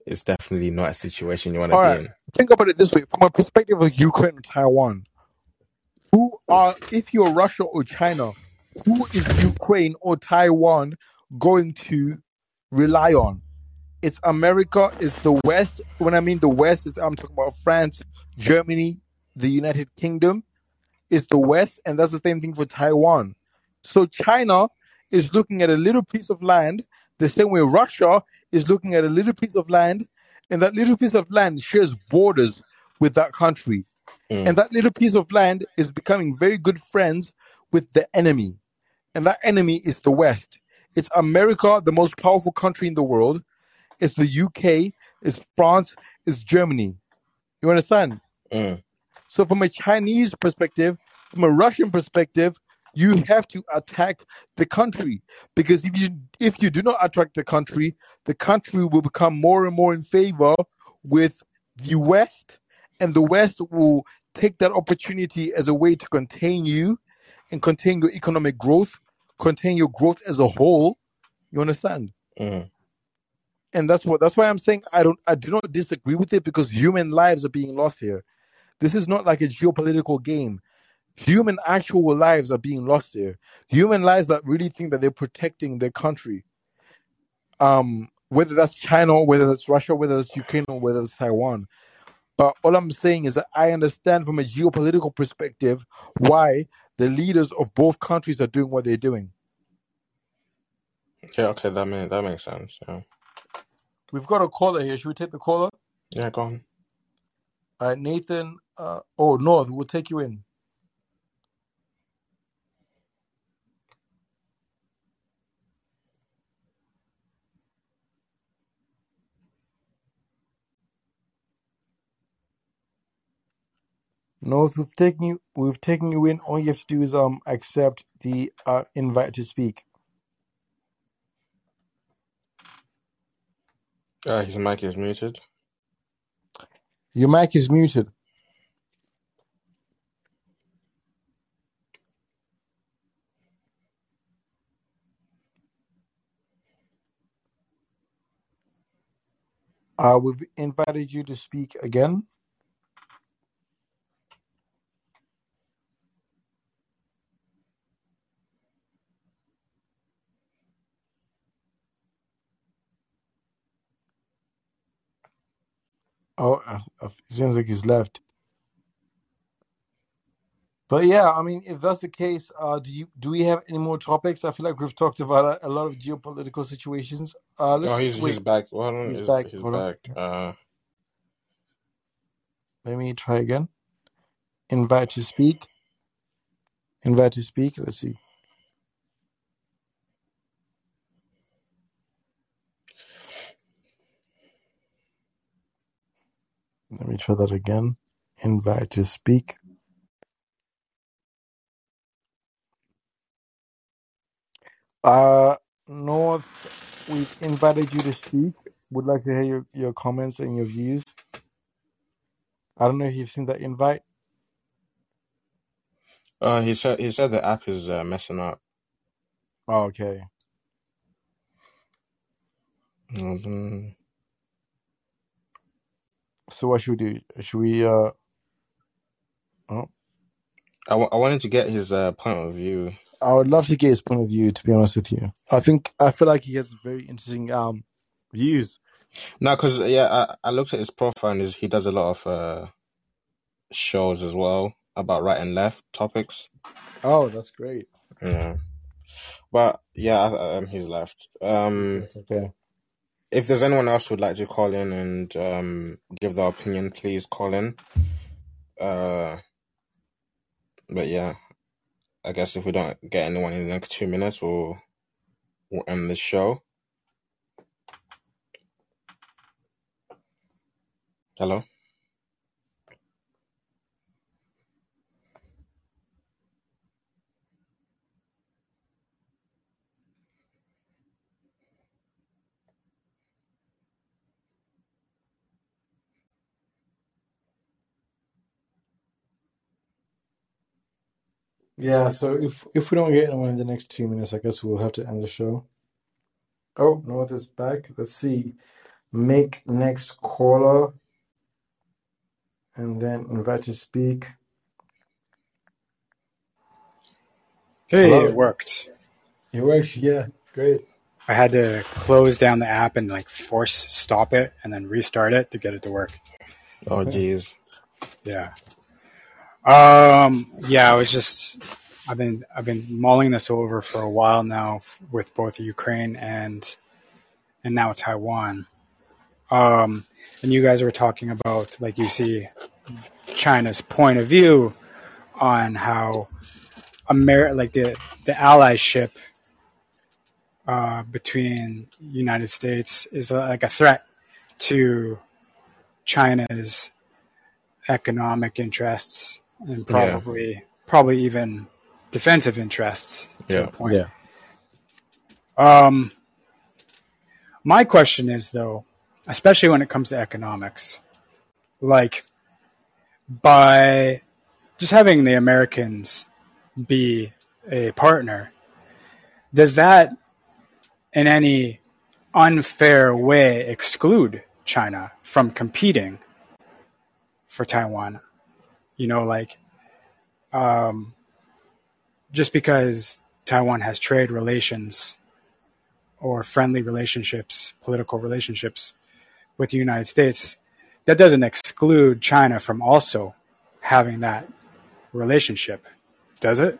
it's definitely not a situation you want to All be right. in. Think about it this way: from a perspective of Ukraine and Taiwan, who are if you're Russia or China, who is Ukraine or Taiwan going to rely on? It's America, it's the West. When I mean the West, it's, I'm talking about France, Germany, the United Kingdom. It's the West, and that's the same thing for Taiwan. So China is looking at a little piece of land the same way Russia is looking at a little piece of land, and that little piece of land shares borders with that country. Mm. And that little piece of land is becoming very good friends with the enemy. And that enemy is the West. It's America, the most powerful country in the world. It's the UK, it's France, it's Germany. You understand? Mm. So, from a Chinese perspective, from a Russian perspective, you have to attack the country because if you if you do not attack the country, the country will become more and more in favor with the West, and the West will take that opportunity as a way to contain you and contain your economic growth, contain your growth as a whole. You understand? Mm. And that's what that's why I'm saying I don't I do not disagree with it because human lives are being lost here. This is not like a geopolitical game. Human actual lives are being lost there. Human lives that really think that they're protecting their country. Um, whether that's China, whether that's Russia, whether that's Ukraine, or whether it's Taiwan. But all I'm saying is that I understand from a geopolitical perspective why the leaders of both countries are doing what they're doing. Yeah, okay, that makes that makes sense. Yeah. We've got a caller here. Should we take the caller? Yeah, go on. All right, Nathan. Uh, oh, North, we'll take you in. North, we've taken you. We've taken you in. All you have to do is um accept the uh, invite to speak. Uh, his mic is muted. Your mic is muted. Uh, we've invited you to speak again. Oh, uh, uh, it seems like he's left. But yeah, I mean, if that's the case, uh, do you do we have any more topics? I feel like we've talked about a, a lot of geopolitical situations. Uh, Oh, let's he's he's back. Well, He's he's back. he's back. Uh, Let me try again. Invite to speak. Invite to speak. Let's see. Let me try that again. Invite to speak. Uh, North, we've invited you to speak. Would like to hear your, your comments and your views. I don't know if you've seen that invite. uh, he said he said the app is uh, messing up. Oh, okay. Mhm. So what should we do? Should we uh oh, I, w- I wanted to get his uh, point of view. I would love to get his point of view to be honest with you. I think I feel like he has very interesting um views. No, because yeah, I, I looked at his profile and his, he does a lot of uh, shows as well about right and left topics. Oh, that's great. Yeah, but yeah, I- um, he's left. Um, okay. If there's anyone else who'd like to call in and um, give their opinion, please call in. Uh, but yeah, I guess if we don't get anyone in the next two minutes, we'll, we'll end the show. Hello. Yeah, so if if we don't get anyone in the next two minutes, I guess we'll have to end the show. Oh, North is back. Let's see. Make next caller and then invite to speak. Hey, Hello. it worked. It works. Yeah, great. I had to close down the app and like force stop it and then restart it to get it to work. Oh, jeez. Yeah. Um. Yeah. I was just. I've been I've been mulling this over for a while now with both Ukraine and and now Taiwan. Um. And you guys were talking about like you see China's point of view on how Amer like the the allyship uh, between United States is uh, like a threat to China's economic interests and Yeah. probably probably even defensive interests to Yeah. a point. Yeah. Um, my question is though, especially when it comes to economics, like by just having the Americans be a partner, does that in any unfair way exclude China from competing for Taiwan? You know, like um, just because Taiwan has trade relations or friendly relationships, political relationships with the United States, that doesn't exclude China from also having that relationship, does it?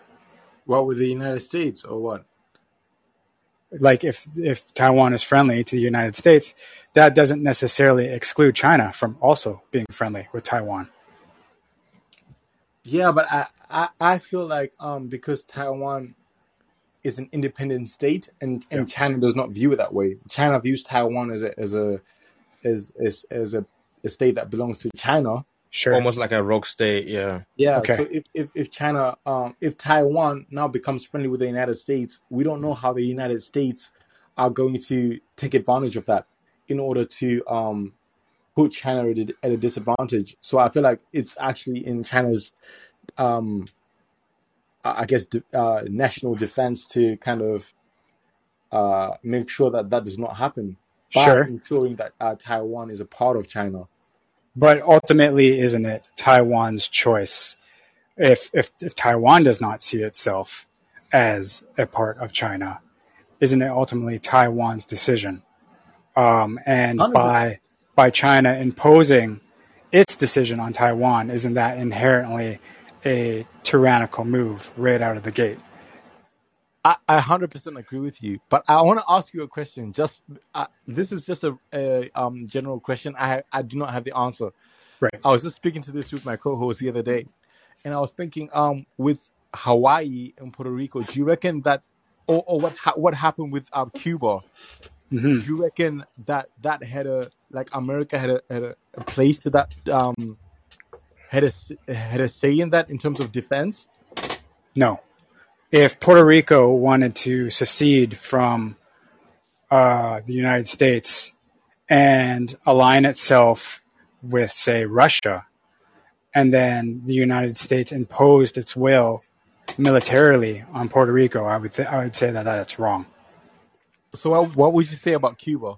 What with the United States or what? Like if if Taiwan is friendly to the United States, that doesn't necessarily exclude China from also being friendly with Taiwan. Yeah, but I, I, I feel like um because Taiwan is an independent state and, and China does not view it that way. China views Taiwan as a as a as as, as a, a state that belongs to China. Sure. Almost like a rogue state. Yeah. Yeah. Okay. So if, if, if China um if Taiwan now becomes friendly with the United States, we don't know how the United States are going to take advantage of that in order to um put China at a, at a disadvantage. So I feel like it's actually in China's um I guess uh, national defense to kind of uh make sure that that does not happen by Sure. ensuring that uh, Taiwan is a part of China. But ultimately, isn't it Taiwan's choice? If, if if Taiwan does not see itself as a part of China, isn't it ultimately Taiwan's decision? Um, and 100%. by by China imposing its decision on Taiwan, isn't that inherently a tyrannical move right out of the gate? I, I 100% agree with you, but I want to ask you a question. Just uh, this is just a, a um general question. I I do not have the answer. Right. I was just speaking to this with my co-host the other day, and I was thinking, um, with Hawaii and Puerto Rico, do you reckon that, or, or what ha- what happened with um Cuba? hmm Do you reckon that that had a like America had a had a, a place to that um had a had a say in that in terms of defense? No. If Puerto Rico wanted to secede from uh, the United States and align itself with, say, Russia, and then the United States imposed its will militarily on Puerto Rico, I would th- I would say that that's wrong. So what, what would you say about Cuba?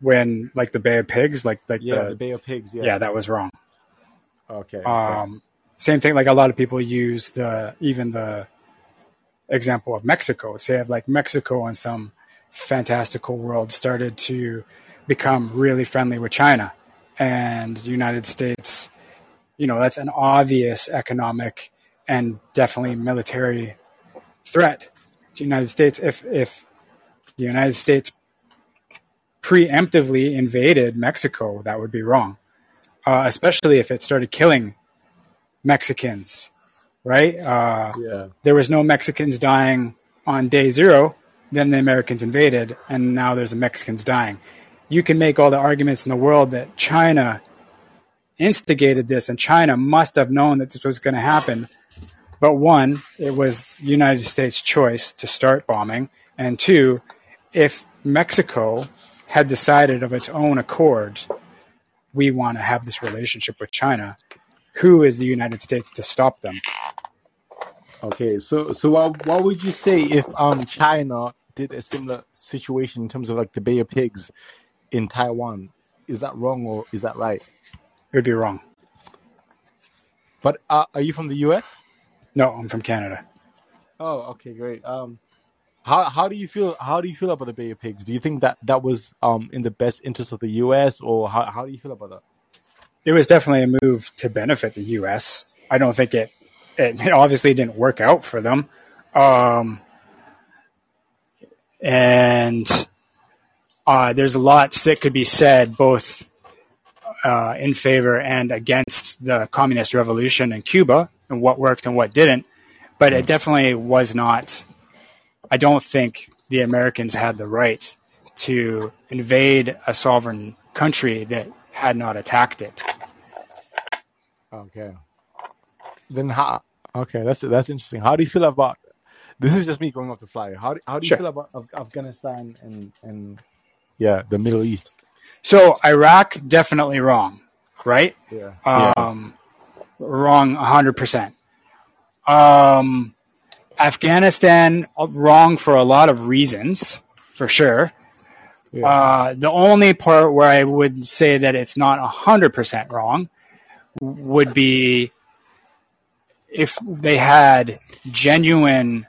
When like the Bay of Pigs, like like Yeah, the, the Bay of Pigs. Yeah. yeah, that was wrong. Okay. okay. Um, same thing. Like a lot of people use the even the example of Mexico. Say if like Mexico in some fantastical world started to become really friendly with China, and the United States, you know, that's an obvious economic and definitely military threat to the United States. If if the United States preemptively invaded Mexico, that would be wrong uh, especially if it started killing Mexicans, right? Uh, yeah. there was no Mexicans dying on day zero. Then the Americans invaded, and now there's Mexicans dying. You can make all the arguments in the world that China instigated this, and China must have known that this was going to happen. But one, it was United States' choice to start bombing, and two, if Mexico had decided of its own accord we want to have this relationship with China, who is the United States to stop them? Okay. So so what what would you say if um China did a similar situation in terms of like the Bay of Pigs in Taiwan? Is that wrong or is that right? It would be wrong. But uh, are you from the U.S.? No, I'm from Canada. Oh, okay, great. Um, how how do you feel? How do you feel about the Bay of Pigs? Do you think that that was um in the best interest of the U.S. or how how do you feel about that? It was definitely a move to benefit the U.S. I don't think it it, it obviously didn't work out for them, um, and uh, there's a lot that could be said both uh, in favor and against the communist revolution in Cuba and what worked and what didn't. But it definitely was not. I don't think the Americans had the right to invade a sovereign country that had not attacked it. Okay. Then how? Okay, that's that's interesting. How do you feel about? This is just me going off the fly. How do, how do you Sure. feel about Af- Afghanistan and and yeah, the Middle East? So Iraq definitely wrong, right? Yeah. Um, wrong 100%. Um, Afghanistan, uh, wrong for a lot of reasons, for sure. Yeah. Uh, the only part where I would say that it's not 100% wrong would be if they had genuine,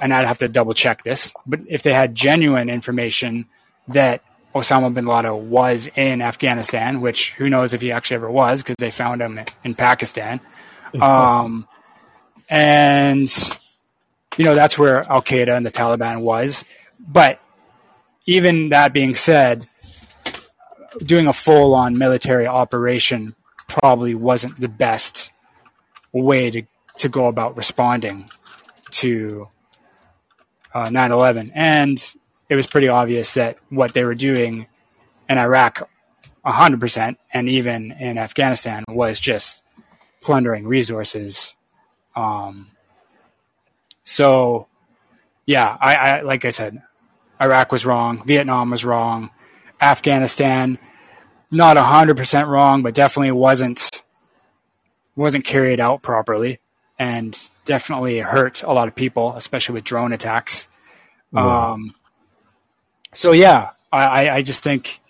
and I'd have to double check this, but if they had genuine information that Osama bin Laden was in Afghanistan, which who knows if he actually ever was because they found him in Pakistan. Um, and, you know, that's where Al Qaeda and the Taliban was. But even that being said, doing a full on military operation probably wasn't the best way to, to go about responding to uh, 9 11. And it was pretty obvious that what they were doing in Iraq, 100%, and even in Afghanistan, was just plundering resources. Um, so, yeah, I, I like I said, Iraq was wrong, Vietnam was wrong, Afghanistan, not 100% wrong, but definitely wasn't wasn't carried out properly and definitely hurt a lot of people, especially with drone attacks. Yeah. Um, so yeah, I, I, I just think,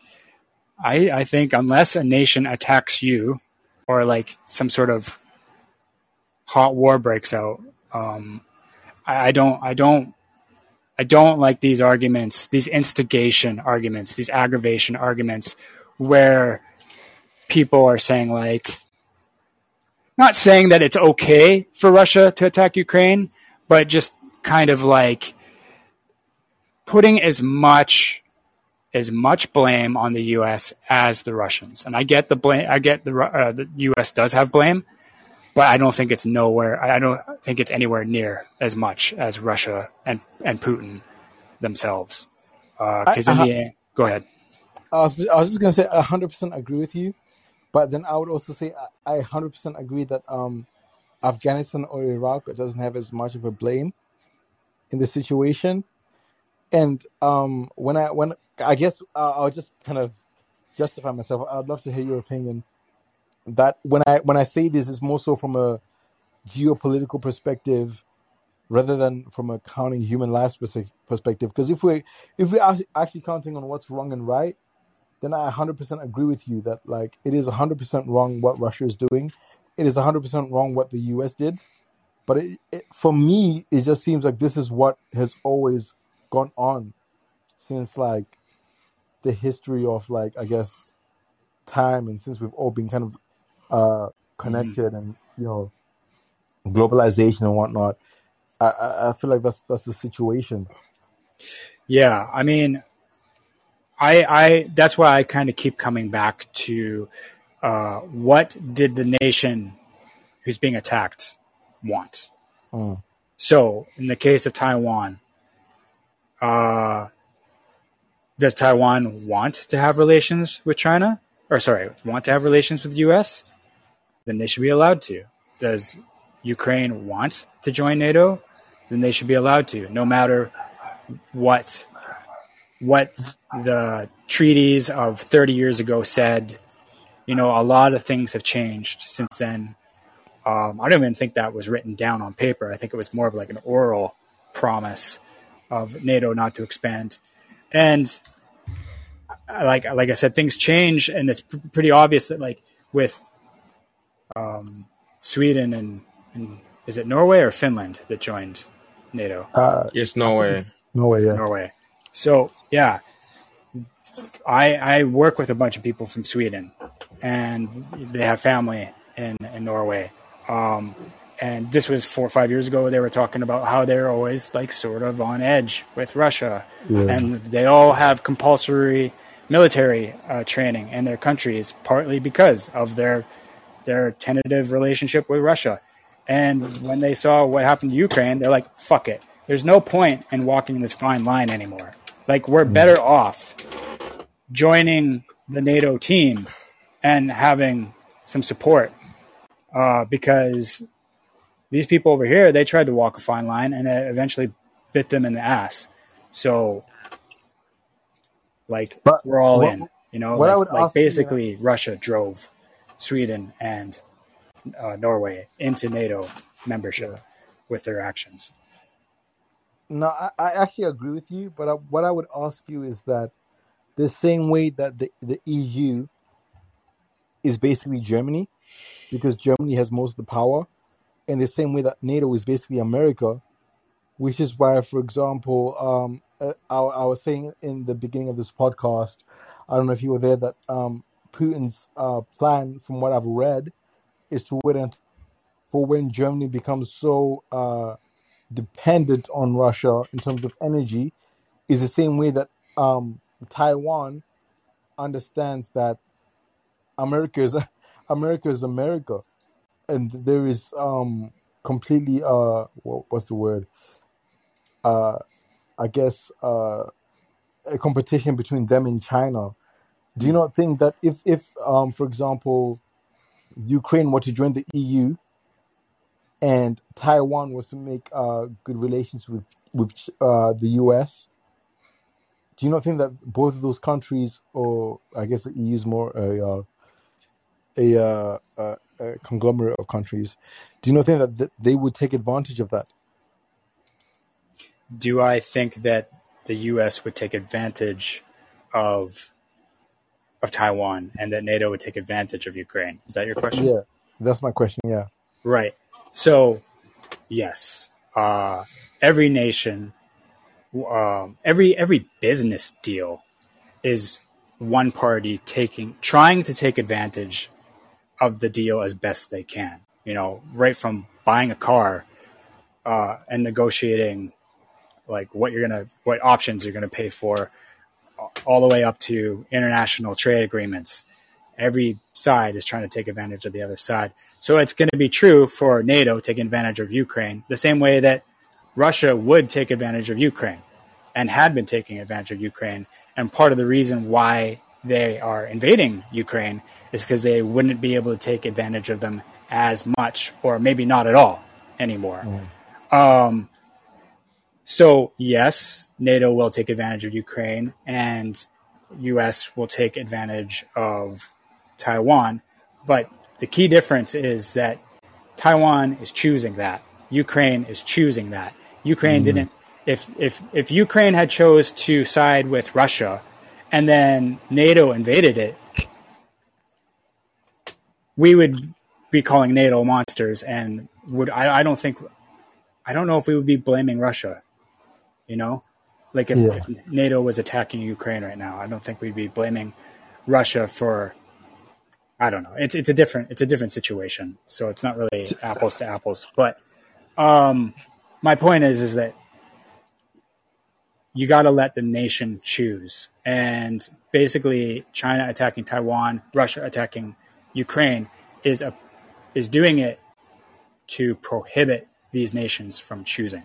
I, I think unless a nation attacks you, or like some sort of hot war breaks out, um, I, I don't, I don't, I don't like these arguments, these instigation arguments, these aggravation arguments, where people are saying like, not saying that it's okay for Russia to attack Ukraine, but just kind of like putting as much as much blame on the U.S. as the Russians. And I get the blame. I get the uh, the U.S. does have blame, but I don't think it's nowhere. I don't think it's anywhere near as much as Russia and and Putin themselves. Because I- in I- the end, go ahead. I was, I was just gonna say I hundred percent agree with you, but then I would also say I hundred percent agree that um, Afghanistan or Iraq doesn't have as much of a blame in the situation. And um, when I when I guess uh, I'll just kind of justify myself. I'd love to hear your opinion. That when I when I say this, is more so from a geopolitical perspective rather than from a counting human lives perspective. Because if we if we're actually actually counting on what's wrong and right, then I 100% agree with you that like it is 100% wrong what Russia is doing. It is 100% wrong what the US did. But it, it, for me, it just seems like this is what has always gone on since like the history of like I guess time and since we've all been kind of uh connected and you know globalization and whatnot. I, I I feel like that's that's the situation. Yeah, I mean, I, I that's why I kind of keep coming back to uh, what did the nation who's being attacked want? Mm. So, in the case of Taiwan, uh, does Taiwan want to have relations with China? Or sorry, want to have relations with the U.S.? Then they should be allowed to. Does Ukraine want to join NATO? Then they should be allowed to, no matter what what the treaties of 30 years ago said. You know, a lot of things have changed since then. Um, I don't even think that was written down on paper. I think it was more of like an oral promise of NATO not to expand. And uh, like like I said, things change, and it's p- pretty obvious that like with um, Sweden and, and is it Norway or Finland that joined NATO? Uh, It's Norway. Norway, yeah. Norway. So yeah, I I work with a bunch of people from Sweden, and they have family in in Norway. Um, and this was four or five years ago. They were talking about how they're always like sort of on edge with Russia, Yeah. and they all have compulsory military uh, training in their countries, partly because of their their tentative relationship with Russia. And when they saw what happened to Ukraine, they're like, "Fuck it." There's no point in walking this fine line anymore. Like we're better off joining the NATO team and having some support uh, because these people over here they tried to walk a fine line and it eventually bit them in the ass. So, like But we're all what- in, you know. like, like ask you, basically, Russia drove Sweden and uh, Norway into NATO membership with their actions. No, I, I actually agree with you, but I, what I would ask you is that the same way that the, the EU is basically Germany, because Germany has most of the power, and the same way that NATO is basically America, which is why, for example, um, uh, I, I was saying in the beginning of this podcast, I don't know if you were there, that um, Putin's uh, plan, from what I've read, is to wait until for when Germany becomes so uh, dependent on Russia in terms of energy, is the same way that um, Taiwan understands that America is America is America, and there is um, completely uh, what, what's the word? Uh, I guess uh, a competition between them and China. Do you not think that if if um, for example Ukraine were to join the EU and Taiwan was to make uh, good relations with with uh, the US, do you not think that both of those countries, or I guess the EU is more a uh, a, uh, uh, a conglomerate of countries, do you not think that th- they would take advantage of that? Do I think that the U.S. would take advantage of of Taiwan and that NATO would take advantage of Ukraine? Is that your question? Yeah, that's my question. Yeah, Right. So, yes, uh, every nation, um, every every business deal is one party taking trying to take advantage of the deal as best they can. You know, right from buying a car uh, and negotiating like what you're gonna what options you're gonna pay for, all the way up to international trade agreements every side is trying to take advantage of the other side. So it's going to be true for NATO taking advantage of Ukraine, the same way that Russia would take advantage of Ukraine and had been taking advantage of Ukraine. And part of the reason why they are invading Ukraine is because they wouldn't be able to take advantage of them as much, or maybe not at all anymore. Um, so, yes, NATO will take advantage of Ukraine, and US will take advantage of Taiwan. But the key difference is that Taiwan is choosing that. Ukraine is choosing that. Ukraine mm-hmm. didn't. If if if Ukraine had chose to side with Russia, and then NATO invaded it, we would be calling NATO monsters, and would I, I don't think I don't know if we would be blaming Russia. You know, like if, Yeah. if NATO was attacking Ukraine right now, I don't think we'd be blaming Russia for. I don't know. It's it's a different it's a different situation, so it's not really apples to apples. But um, my point is is that you got to let the nation choose, and basically China attacking Taiwan, Russia attacking Ukraine is a is doing it to prohibit these nations from choosing.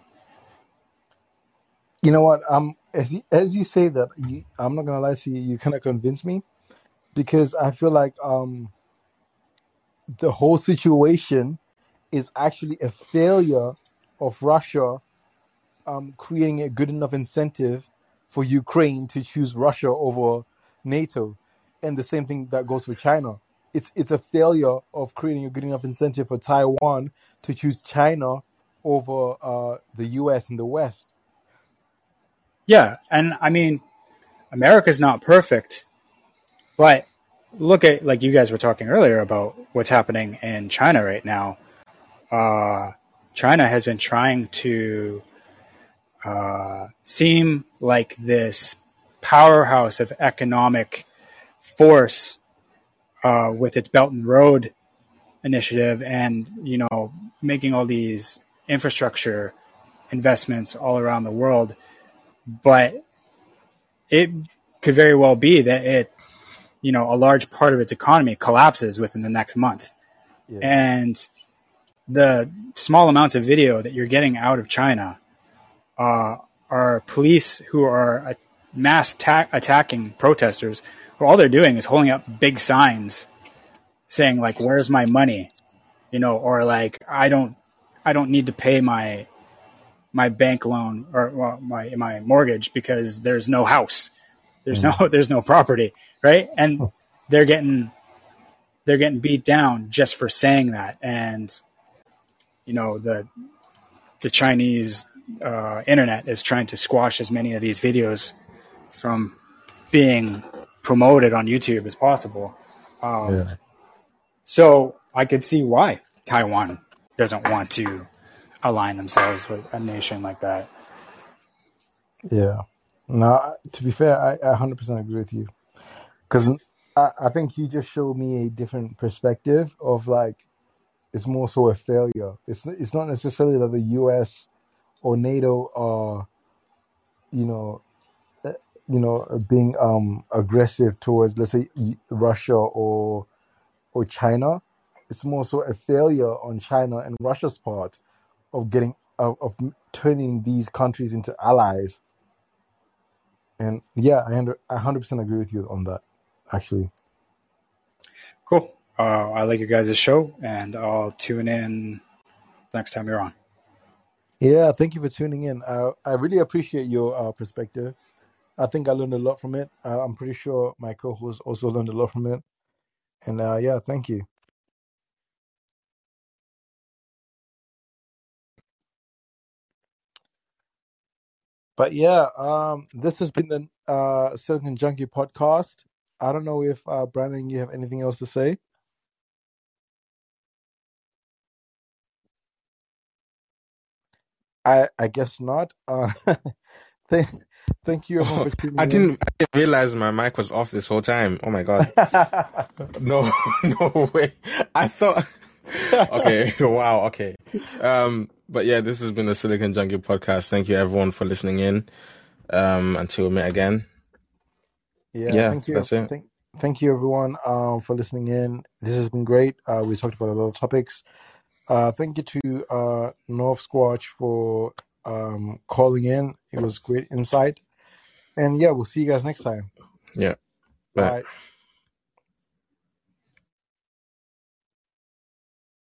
You know what? Um, as as you say that, you, I'm not gonna lie to you. You kind of convinced me because I feel like um the whole situation is actually a failure of Russia um, creating a good enough incentive for Ukraine to choose Russia over NATO, and the same thing that goes for China. It's it's a failure of creating a good enough incentive for Taiwan to choose China over uh, the U.S. and the West. Yeah, and I mean, America's not perfect, but look at like you guys were talking earlier about what's happening in China right now. Uh, China has been trying to uh, seem like this powerhouse of economic force uh, with its Belt and Road initiative, and you know, making all these infrastructure investments all around the world. But it could very well be that it, you know, a large part of its economy collapses within the next month. Yeah. And the small amounts of video that you're getting out of China uh, are police who are mass ta- attacking protesters. Who all they're doing is holding up big signs saying like, "Where's my money?" You know, or like, "I don't, I don't need to pay my my bank loan or well, my my mortgage because there's no house, there's mm. no there's no property, right?" And they're getting they're getting beat down just for saying that, and you know the the Chinese uh, internet is trying to squash as many of these videos from being promoted on YouTube as possible. Um, yeah. So I could see why Taiwan doesn't want to align themselves with a nation like that. Yeah. No, to be fair, I, I 100% agree with you. Because I, I think you just showed me a different perspective of like, it's more so a failure. It's it's not necessarily that the U.S. or NATO are, you know, eh, you know, being um aggressive towards let's say Russia or or China. It's more so a failure on China and Russia's part of getting of, of turning these countries into allies. And yeah, I under, I hundred percent agree with you on that. Actually, cool. Uh, I like your guys' show, and I'll tune in next time you're on. Yeah, thank you for tuning in. Uh, I really appreciate your uh, perspective. I think I learned a lot from it. Uh, I'm pretty sure my co-host also learned a lot from it. And uh, yeah, thank you. But yeah, um, this has been the uh, Silicon Junkie podcast. I don't know if uh, Brandon, you have anything else to say. I I guess not. Uh, thank, thank you tuning I didn't. I didn't realize my mic was off this whole time. Oh my god! no, no way. I thought. okay. Wow. Okay. Um. But yeah, this has been the Silicon Junkie podcast. Thank you everyone for listening in. Um. Until we meet again. Yeah. yeah thank you. That's it. Thank, thank you everyone um for listening in. This has been great. Uh, we talked about a lot of topics. Uh, thank you to uh, North Squatch for um, calling in. It was great insight. And yeah, we'll see you guys next time. Yeah. Bye. Bye.